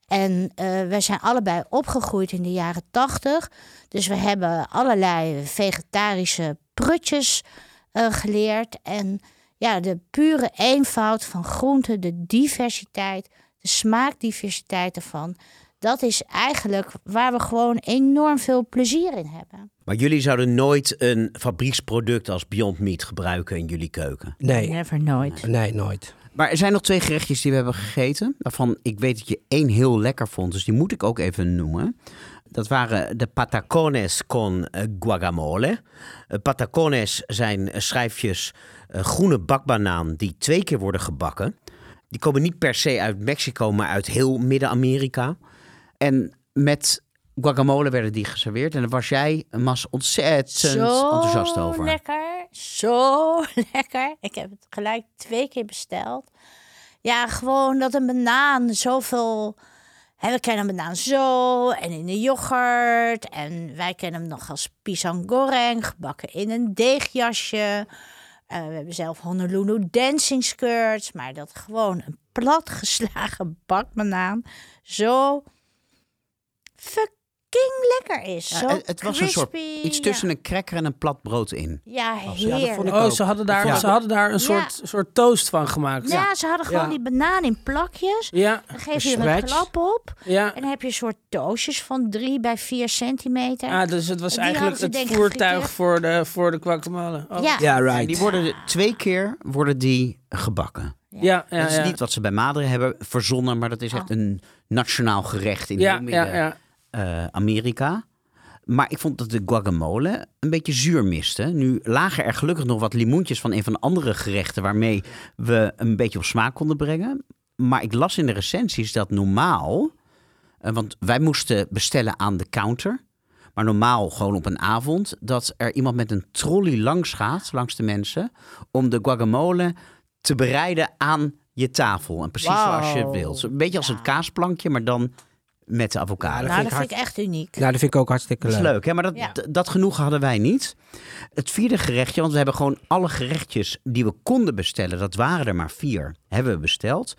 En eh, wij zijn allebei opgegroeid in de jaren tachtig. Dus we hebben allerlei vegetarische prutjes eh, geleerd. En ja, de pure eenvoud van groenten, de diversiteit, de smaakdiversiteit ervan. Dat is eigenlijk waar we gewoon enorm veel plezier in hebben. Maar jullie zouden nooit een fabrieksproduct als Beyond Meat gebruiken in jullie keuken? Nee, Never nooit. nee, nooit. Maar er zijn nog twee gerechtjes die we hebben gegeten. Waarvan ik weet dat je één heel lekker vond. Dus die moet ik ook even noemen. Dat waren de patacones con eh, guacamole. Eh, patacones zijn eh, schijfjes groene bakbanaan die twee keer worden gebakken. Die komen niet per se uit Mexico, maar uit heel Midden-Amerika. En met guacamole werden die geserveerd. En daar was jij, Mas, ontzettend enthousiast over. lekker, zo lekker. Ik heb het gelijk twee keer besteld. Ja, gewoon dat een banaan zoveel... Hè, we kennen een banaan zo en in de yoghurt. En wij kennen hem nog als pisang goreng, gebakken in een deegjasje. Eh, we hebben zelf Honolulu dancing skirts. Maar dat gewoon een platgeslagen bakbanaan zo fucking lekker is. Ja, zo het, het was een soort iets ja. tussen een cracker en een plat brood in. Ja, heerlijk. Oh, ze hadden daar, Ja. ze hadden daar een Ja. soort, soort toast van gemaakt. Ja, ze hadden gewoon Ja. die banaan in plakjes. Ja, Dan geef je een klap op. ja. En dan heb je een soort doosjes van 3 bij 4 centimeter. Ah, dus het was eigenlijk het voertuig voor de, voor de guacamole. Oh. ja. Right. die worden twee keer worden die gebakken. Ja, ja, dat is ja. niet wat ze bij Madre hebben verzonnen, maar dat is echt een nationaal gerecht in ja, heel ja, eh, Amerika. Maar ik vond dat de guacamole een beetje zuur miste. Nu lagen er gelukkig nog wat limoentjes van een van de andere gerechten... waarmee we een beetje op smaak konden brengen. Maar ik las in de recensies dat normaal... eh, want wij moesten bestellen aan de counter... Maar normaal, gewoon op een avond, dat er iemand met een trolley langs gaat, langs de mensen, om de guacamole te bereiden aan je tafel. En precies zoals je wilt. Een beetje als het kaasplankje, maar dan met de avocado. Dat nou, vind dat ik vind ik echt uniek. Nou, dat vind ik ook hartstikke Dat is leuk. leuk, hè? maar dat, Ja. dat genoegen hadden wij niet. Het vierde gerechtje, want we hebben gewoon alle gerechtjes die we konden bestellen, dat waren er maar vier, hebben we besteld.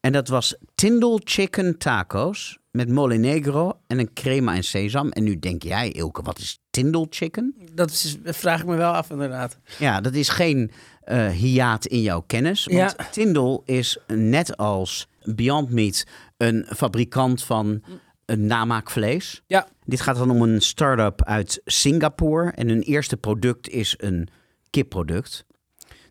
En dat was Tindal Chicken Tacos met mole negro en een crema en sesam. En nu denk jij, Ilke, wat is Tindal Chicken? Dat is, vraag ik me wel af inderdaad. Ja, dat is geen eh hiaat in jouw kennis. Want Ja. Tindal is net als Beyond Meat een fabrikant van een namaakvlees. Ja. Dit gaat dan om een start-up uit Singapore. En hun eerste product is een kipproduct.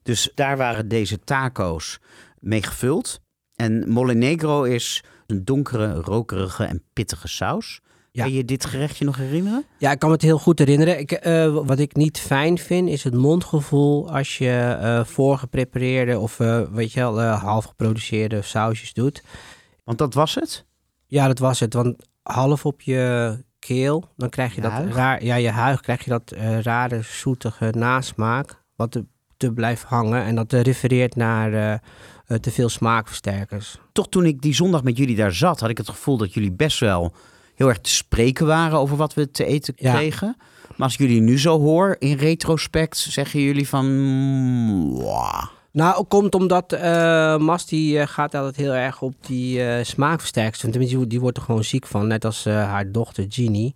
Dus daar waren deze taco's mee gevuld. En mole negro is een donkere, rokerige en pittige saus. Ja. Kan je dit gerechtje nog herinneren? Ja, ik kan me het heel goed herinneren. Ik, eh, wat ik niet fijn vind, is het mondgevoel als je eh voorgeprepareerde of eh, weet je wel, eh, half geproduceerde sausjes doet. Want dat was het. Ja, dat was het. Want half op je keel, dan krijg je Je dat huig? raar, ja, je huig krijg je dat eh, rare, zoetige nasmaak, wat te, te blijft hangen. En dat refereert naar eh, eh, te veel smaakversterkers. toch toen ik die zondag met jullie daar zat, had ik het gevoel dat jullie best wel heel erg te spreken waren over wat we te eten Ja. kregen. Maar als ik jullie nu zo hoor, in retrospect, zeggen jullie van... mm. Nou, komt omdat eh Mas die eh, gaat altijd heel erg op die eh smaakversterkers. Tenminste, die, die wordt er gewoon ziek van, net als haar dochter Jeannie.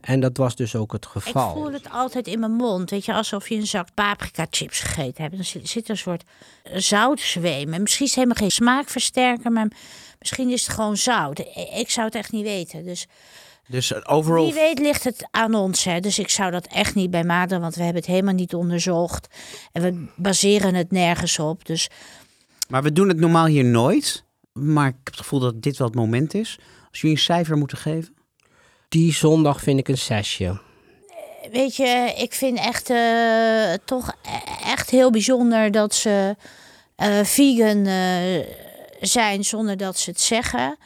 En dat was dus ook het Ik geval. voel het altijd in mijn mond. Weet je, alsof je een zak paprika chips gegeten hebt. Dan zit, er een soort zoutzweem. En misschien is het helemaal geen smaakversterker, maar misschien is het gewoon zout. Ik zou het echt niet weten. Dus Dus overal... wie weet ligt het aan ons. Hè. Dus ik zou dat echt niet bij Maden, want we hebben het helemaal niet onderzocht. En we baseren het nergens op. Dus Maar we doen het normaal hier nooit. Maar ik heb het gevoel dat dit wel het moment is. Als jullie een cijfer moeten geven. Die zondag vind ik een zesje. weet je, ik vind echt eh, toch e- echt heel bijzonder dat ze eh, vegan eh, zijn zonder dat ze het zeggen.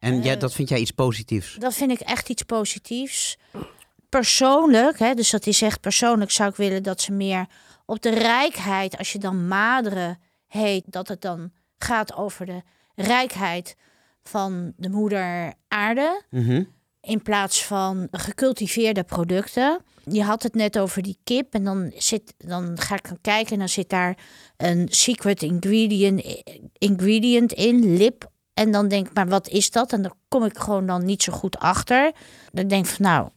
En ja, dat vind jij iets positiefs. Dat vind ik echt iets positiefs. Persoonlijk, hè, dus dat is echt persoonlijk, zou ik willen dat ze meer op de rijkheid, als je dan maderen heet, dat het dan gaat over de rijkheid van de moeder aarde Mhm. in plaats van gecultiveerde producten. Je had het net over die kip en dan, zit, dan ga ik gaan kijken en dan zit daar een secret ingredient, ingredient in, lip. En dan denk ik, maar wat is dat? En dan kom ik gewoon dan niet zo goed achter. Dan denk ik van, nou,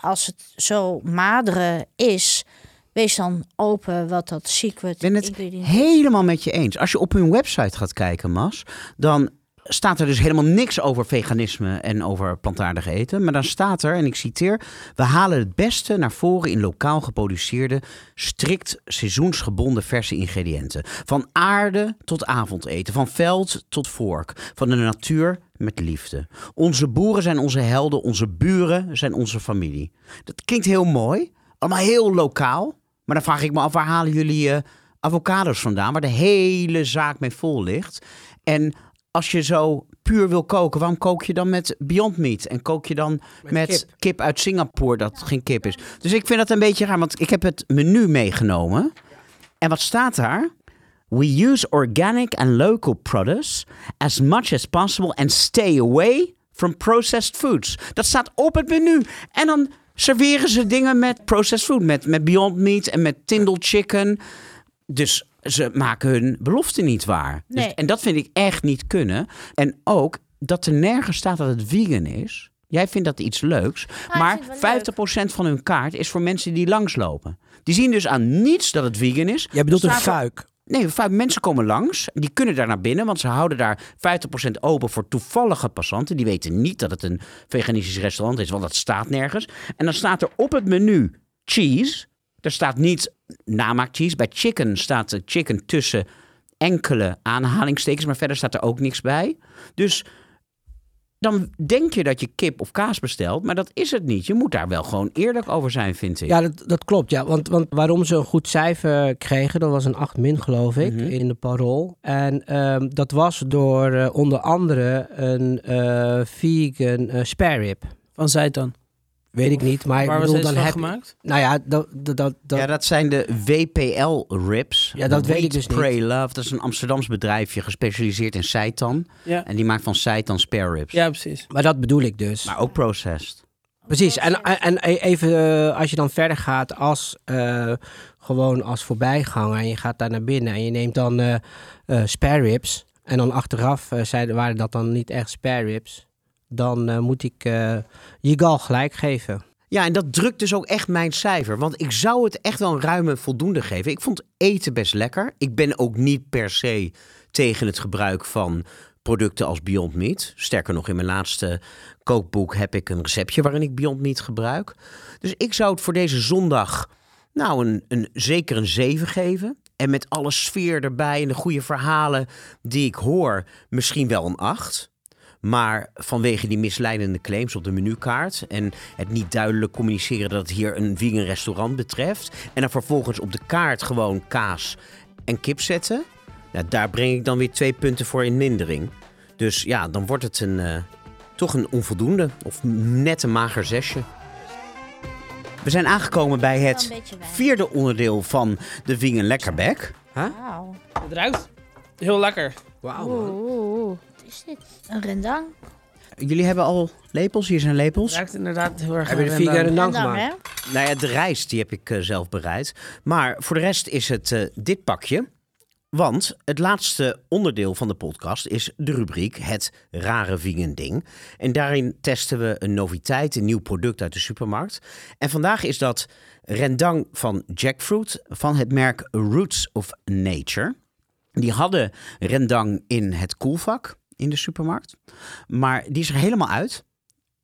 als het zo maderen is, wees dan open wat dat secret Ik ben het helemaal met je eens. Als je op hun website gaat kijken, Mas, dan staat er dus helemaal niks over veganisme en over plantaardig eten. Maar dan staat er, en ik citeer, we halen het beste naar voren in lokaal geproduceerde, strikt seizoensgebonden verse ingrediënten. Van aarde tot avondeten, van veld tot vork, van de natuur met liefde. Onze boeren zijn onze helden, onze buren zijn onze familie. Dat klinkt heel mooi, allemaal heel lokaal. Maar dan vraag ik me af, waar halen jullie eh, avocados vandaan, waar de hele zaak mee vol ligt? En als je zo puur wil koken, waarom kook je dan met Beyond Meat? En kook je dan met, kip. kip. uit Singapore, dat geen kip is? Dus ik vind dat een beetje raar, want ik heb het menu meegenomen. En wat staat daar? We use organic and local produce as much as possible and stay away from processed foods. Dat staat op het menu. En dan serveren ze dingen met processed food, met, met Beyond Meat en met Tindal Chicken. Dus ze maken hun belofte niet waar. Dus, Nee. en dat vind ik echt niet kunnen. En ook dat er nergens staat dat het vegan is. Jij vindt dat iets leuks. ik maar vind het wel 50% van hun kaart is voor mensen die langslopen. Die zien dus aan niets dat het vegan is. Jij bedoelt een fuik. Nee, vaak mensen komen langs. Die kunnen daar naar binnen, want ze houden daar 50% open voor toevallige passanten. Die weten niet dat het een veganistisch restaurant is, want dat staat nergens. En dan staat er op het menu cheese. Er staat niet namaakcheese. Bij chicken staat de chicken tussen enkele aanhalingstekens, maar verder staat er ook niks bij. Dus dan denk je dat je kip of kaas bestelt, maar dat is het niet. Je moet daar wel gewoon eerlijk over zijn, vind ik. Ja, dat, dat klopt. Ja. Want, want waarom ze een goed cijfer kregen, dat was een 8 min geloof ik, Mhm. in de parool. En ehm, dat was door eh, onder andere een eh, vegan eh, spare rib. Van Zeitan. Weet ik niet, maar Waar was bedoel, dan van heb gemaakt? Nou ja, dat, dat, dat, ja, dat zijn de WPL-rips. Ja, dat weet ik dus niet. Pray, Love. Dat is een Amsterdams bedrijfje gespecialiseerd in seitan. Ja. En die maakt van seitan spare ribs. ja, precies. maar dat bedoel ik dus. Maar ook processed. Precies. En, en, en even eh, als je dan verder gaat als eh, gewoon als voorbijganger en je gaat daar naar binnen en je neemt dan eh, eh, spare ribs en dan achteraf zeiden, waren dat dan niet echt spare ribs, dan eh, moet ik eh Jigal gelijk geven. Ja, en dat drukt dus ook echt mijn cijfer. Want ik zou het echt wel een ruime voldoende geven. Ik vond eten best lekker. Ik ben ook niet per se tegen het gebruik van producten als Beyond Meat. Sterker nog, in mijn laatste kookboek heb ik een receptje waarin ik Beyond Meat gebruik. Dus ik zou het voor deze zondag nou een, een, zeker een 7 geven. En met alle sfeer erbij en de goede verhalen die ik hoor, misschien wel een 8. Maar vanwege die misleidende claims op de menukaart en het niet duidelijk communiceren dat het hier een vegan restaurant betreft. En dan vervolgens op de kaart gewoon kaas en kip zetten. Ja, daar breng ik dan weer twee punten voor in mindering. Dus ja, dan wordt het een, eh, toch een onvoldoende of net een mager zesje. We zijn aangekomen bij het vierde onderdeel van de Vegan Lekkerbek. Wauw. Het ruikt heel lekker. Wauw. Is dit? Een rendang? Jullie hebben al lepels, hier zijn Het lepels. ruikt inderdaad heel erg Heb je de naar vegan rendang. rendang Rendang, gemaakt? hè? Nou ja, de rijst die heb ik eh, zelf bereid. Maar voor de rest is het eh, dit pakje. Want het laatste onderdeel van de podcast is de rubriek Het Rare Vegan Ding. En daarin testen we een noviteit, een nieuw product uit de supermarkt. En vandaag is dat rendang van jackfruit van het merk Roots of Nature. Die hadden rendang in het koelvak in de supermarkt. Maar die is er helemaal uit.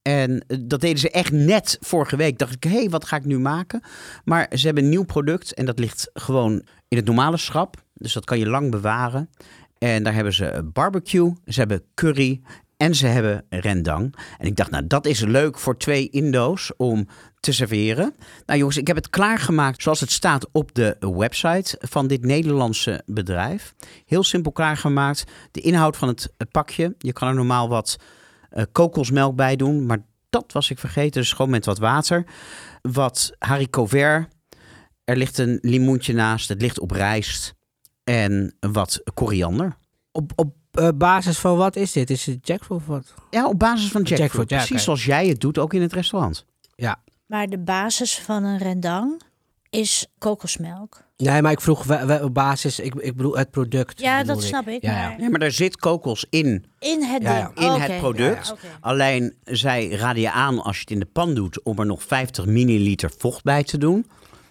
En eh, dat deden ze echt net vorige week. Dacht ik, hé, hey, wat ga ik nu maken? Maar ze hebben een nieuw product en dat ligt gewoon in het normale schap. Dus dat kan je lang bewaren. En daar hebben ze barbecue, ze hebben curry en ze hebben rendang. En ik dacht, nou, dat is leuk voor twee Indo's om te serveren. Nou jongens, ik heb het klaargemaakt zoals het staat op de website van dit Nederlandse bedrijf. Heel simpel klaargemaakt. De inhoud van het pakje. Je kan er normaal wat eh, kokosmelk bij doen. Maar dat was ik vergeten. Dus gewoon met wat water. Wat haricot vert. Er ligt een limoentje naast. Het ligt op rijst. En wat koriander. Op, op eh, basis van wat is dit? Is het jackfruit of wat? Ja, op basis van jackfruit. Jackfruit, ja, Precies zoals jij het doet, ook in het restaurant. Ja. Maar de basis van een rendang is kokosmelk. Nee, maar ik vroeg we- we- op basis, ik, ik bedoel het product. Ja, dat snap ik. Ja, ja. maar Nee, maar er zit kokos in, in het Ja, ja. in het product. Ja. Alleen zij raden je aan als je het in de pan doet om er nog 50 milliliter vocht bij te doen.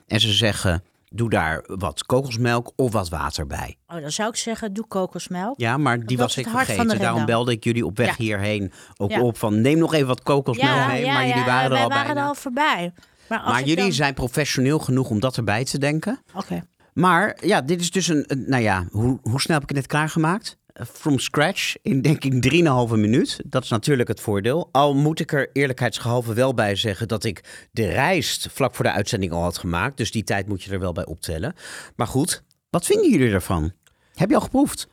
En ze zeggen Doe daar wat kokosmelk of wat water bij. Oh, dan zou ik zeggen, doe kokosmelk. Ja, maar die was ik vergeten. Daarom belde ik jullie op weg Ja. hierheen ook Ja. op van neem nog even wat kokosmelk mee. maar jullie waren er al waren bijna. er al voorbij. Maar, als maar jullie dan- zijn professioneel genoeg om dat erbij te denken. Oké. Maar ja, dit is dus een, een- nou ja, hoe, hoe snel heb ik het net klaargemaakt? Eh, From scratch in denk ik 3,5 minuut. Dat is natuurlijk het voordeel. Al moet ik er eerlijkheidsgehalve wel bij zeggen dat ik de rijst vlak voor de uitzending al had gemaakt. Dus die tijd moet je er wel bij optellen. Maar goed, wat vinden jullie ervan? Heb je al geproefd?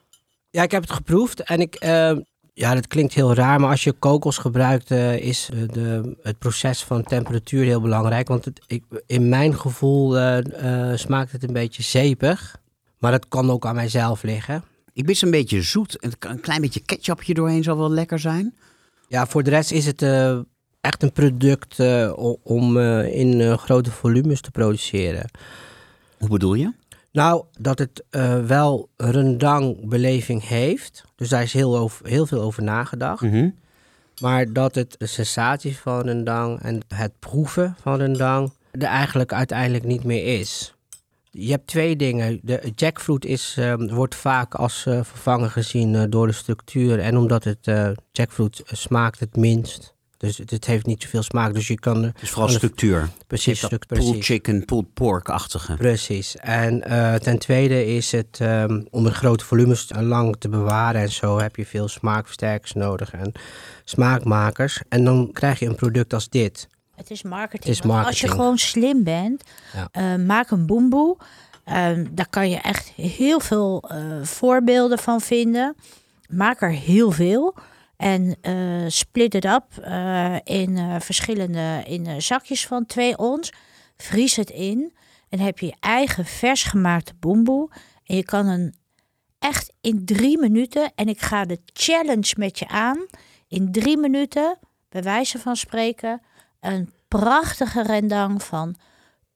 Ja, ik heb het geproefd en ik, eh, ja, dat klinkt heel raar, maar als je kokos gebruikt, eh, is de, de- het proces van temperatuur heel belangrijk. Want ik, in mijn gevoel eh, eh, smaakt het een beetje zeepig, maar dat kan ook aan mijzelf liggen. Ik ben een beetje zoet. En Een klein beetje ketchupje doorheen zal wel lekker zijn. Ja, voor de rest is het eh, echt een product eh, om eh, in grote volumes te produceren. Hoe bedoel je? Nou, dat het wel rendang-beleving heeft. Dus daar is heel, over, heel veel over nagedacht. Mhm. Maar dat het de sensatie van rendang en het proeven van rendang er eigenlijk uiteindelijk niet meer is. Je hebt twee dingen. De jackfruit is, eh, wordt vaak als eh, vervangen gezien eh, door de structuur. En omdat het eh, jackfruit smaakt het minst. Dus het, het heeft niet zoveel smaak. Dus je kan er Dus vooral structuur. precies, stuk, pulled chicken, pulled pork-achtige. Precies. En ten tweede is het ehm, om in grote volumes lang te bewaren en zo heb je veel smaakversterkers nodig en smaakmakers. En dan krijg je een product als dit. Het is marketing. Het is Want Als je gewoon slim bent, Ja. eh, maak een boemboe. Ehm, daar kan je echt heel veel eh, voorbeelden van vinden. Maak er heel veel. En eh, split het up eh, in verschillende in, zakjes van 2 ons. Vries het in. En heb je je eigen vers gemaakte boemboe. En je kan een echt in drie minuten. En ik ga de challenge met je aan. In drie minuten, bij wijze van spreken, een prachtige rendang van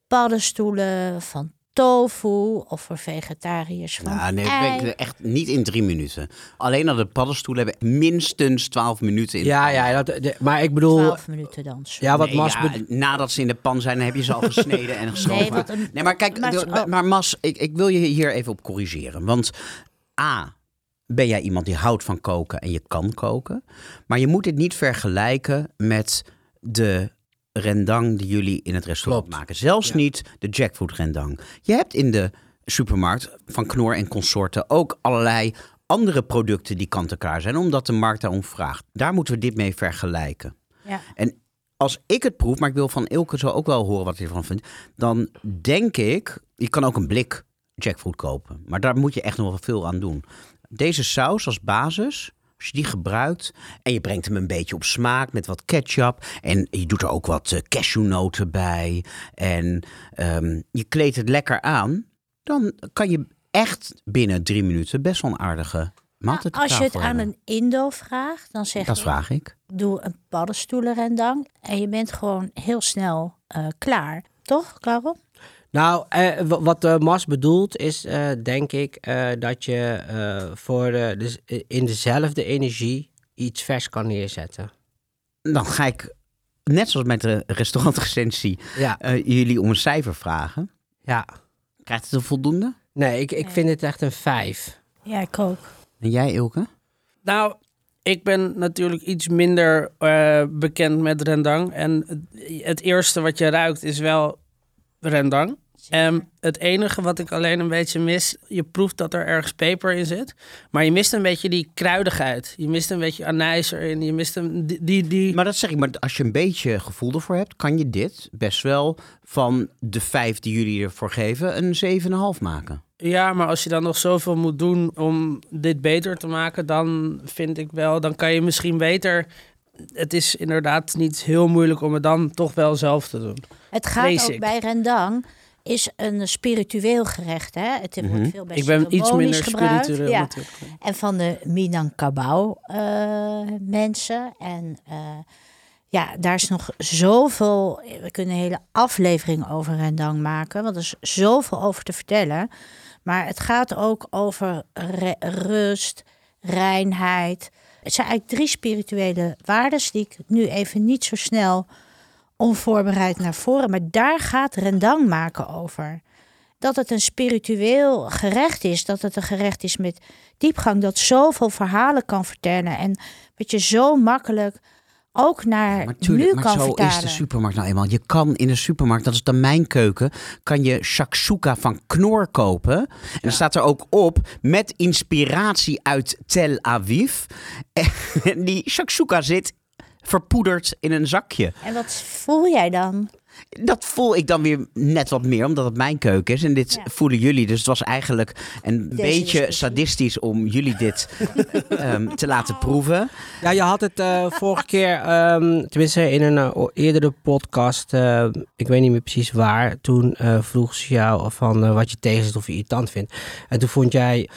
paddenstoelen, van tofu of voor vegetariërs van Ja, nee, ei. ben ik echt niet in drie minuten. Alleen al de paddenstoelen hebben minstens 12 minuten in de Ja, pan. ja, dat, de- maar ik bedoel, 12 minuten dan. sorry. ja, wat Nee, Mas ja, nadat ze in de pan zijn, dan heb je ze al gesneden en geschoven. Nee, Nee, maar kijk, maar- de- maar Mas, ik, ik wil je hier even op corrigeren. Want A, ben jij iemand die houdt van koken en je kan koken. Maar je moet dit niet vergelijken met de rendang die jullie in het restaurant Klopt. maken. Zelfs Ja. niet de jackfruit rendang. Je hebt in de supermarkt van Knor en consorten ook allerlei andere producten die kant-en-klaar zijn, omdat de markt daarom vraagt. Daar moeten we dit mee vergelijken. Ja. En als ik het proef, maar ik wil van Ilke zo ook wel horen wat hij ervan vindt, dan denk ik, je kan ook een blik jackfruit kopen, maar daar moet je echt nog wel veel aan doen. Deze saus als basis, als je die gebruikt en je brengt hem een beetje op smaak met wat ketchup en je doet er ook wat eh, cashewnoten bij en ehm, je kleedt het lekker aan, dan kan je echt binnen drie minuten best wel een aardige Nou, als je het aan een Indo vraagt, dan zeg Dat vraag ik. doe een paddenstoelenrendang en je bent gewoon heel snel eh, klaar. Toch, Karel? Nou, eh, wa- wat eh, Mas bedoelt is, eh, denk ik, eh, dat je eh, voor dus in dezelfde energie iets vers kan neerzetten. Dan ga ik, net zoals met de restaurantrecensie, Ja, eh, jullie om een cijfer vragen. ja. Krijgt het een voldoende? Nee, ik, ik Nee. vind het echt een vijf. Ja, ik ook. En jij, Ilke? Nou, ik ben natuurlijk iets minder eh, bekend met rendang. En het eerste wat je ruikt is wel rendang. En het enige wat ik alleen een beetje mis, je proeft dat er ergens peper in zit. Maar je mist een beetje die kruidigheid. Je mist een beetje anijs erin. Je mist een, die, die, die- Maar dat zeg ik, maar als je een beetje gevoel ervoor hebt, kan je dit best wel van de vijf die jullie ervoor geven, een 7,5 maken. Ja, maar als je dan nog zoveel moet doen om dit beter te maken, dan vind ik wel, dan kan je misschien beter. Het is inderdaad niet heel moeilijk om het dan toch wel zelf te doen. Het gaat ook ik. bij rendang is een spiritueel gerecht. Hè? Het wordt Mhm. veel bij ik ben iets minder gebruikt. spiritueel Ja. natuurlijk. En van de Minangkabau eh mensen. En eh, ja, daar is nog zoveel. We kunnen een hele aflevering over rendang maken. Want er is zoveel over te vertellen. Maar het gaat ook over rust, reinheid. Het zijn eigenlijk drie spirituele waarden die ik nu even niet zo snel onvoorbereid naar voren. Maar daar gaat rendang maken over. dat het een spiritueel gerecht is. Dat het een gerecht is met diepgang. Dat zoveel verhalen kan vertellen. En wat je zo makkelijk ook naar Maar tuurlijk, nu maar kan zo vertalen. is de supermarkt nou eenmaal. Je kan in de supermarkt, dat is dan mijn keuken, kan je shakshuka van Knor kopen. En dan staat er ook op, met inspiratie uit Tel Aviv. En die shakshuka zit verpoederd in een zakje. En wat voel jij dan? Dat voel ik dan weer net wat meer, omdat het mijn keuken is. En dit Ja. voelen jullie. Dus het was eigenlijk een beetje sadistisch om jullie dit ehm, te laten proeven. Ja, je had het eh, vorige keer, ehm, tenminste in een eh, eerdere podcast, eh, ik weet niet meer precies waar, toen eh, vroeg ze jou van wat je tegen zit of je irritant vindt. En toen vond jij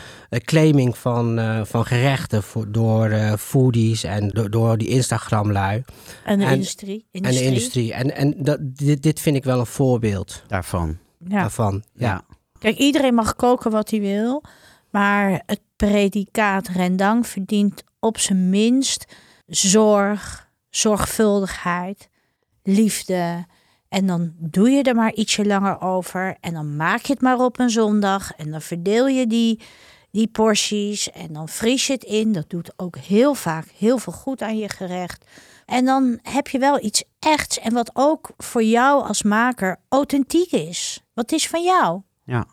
claiming van, eh, van gerechten voor, door foodies en door, door die Instagram-lui En de En- industrie, en de industrie. En, en dat, dit, dit vind ik wel een voorbeeld Daarvan. Ja. daarvan. Ja. Kijk, iedereen mag koken wat hij wil. Maar het predicaat rendang verdient op zijn minst zorg, zorgvuldigheid, liefde. En dan doe je er maar ietsje langer over. En dan maak je het maar op een zondag. En dan verdeel je die, die porties. En dan vries je het in. Dat doet ook heel vaak heel veel goed aan je gerecht. En dan heb je wel iets echts. En wat ook voor jou als maker authentiek is. Wat is van jou? ja.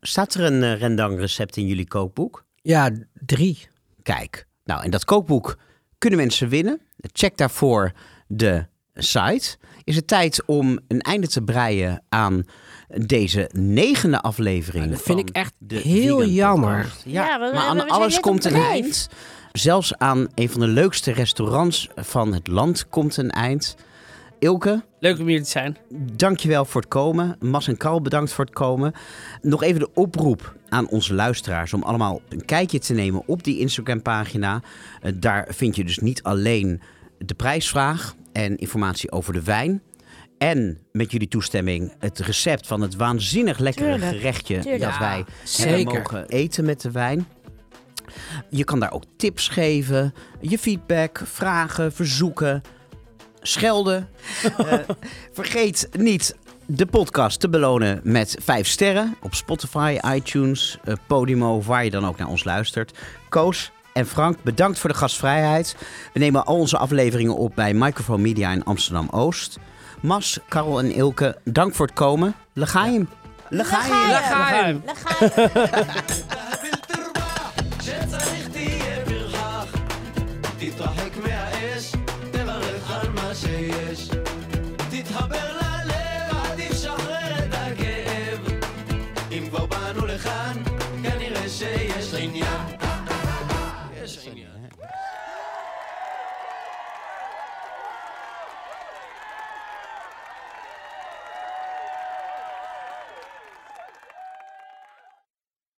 Staat er een eh, rendang recept in jullie kookboek? Ja, drie. Kijk, nou, en dat kookboek kunnen mensen winnen. Check daarvoor de site. Is het tijd om een einde te breien aan deze negende aflevering? Ja, dat vind van ik echt heel jammer. Ja, maar aan alles komt een eind. Zelfs aan een van de leukste restaurants van het land komt een eind. Ilke, Leuk om hier te zijn. Dankjewel voor het komen. Mas en Karl, bedankt voor het komen. Nog even de oproep aan onze luisteraars om allemaal een kijkje te nemen op die Instagram-pagina. Eh, daar vind je dus niet alleen de prijsvraag en informatie over de wijn. En met jullie toestemming het recept van het waanzinnig lekkere Tuurlijk, gerechtje tuurlijk. dat Ja, wij zeker. hebben mogen eten met de wijn. Je kan daar ook tips geven, je feedback, vragen, verzoeken, schelden. Eh, vergeet niet de podcast te belonen met 5 sterren op Spotify, iTunes, eh, Podimo, waar je dan ook naar ons luistert. Koos en Frank, bedankt voor de gastvrijheid. We nemen al onze afleveringen op bij Microphone Media in Amsterdam Oost. Mas, Karel en Ilke, dank voor het komen. Legaim. Legaim. Legaim. Legaim. Legaim.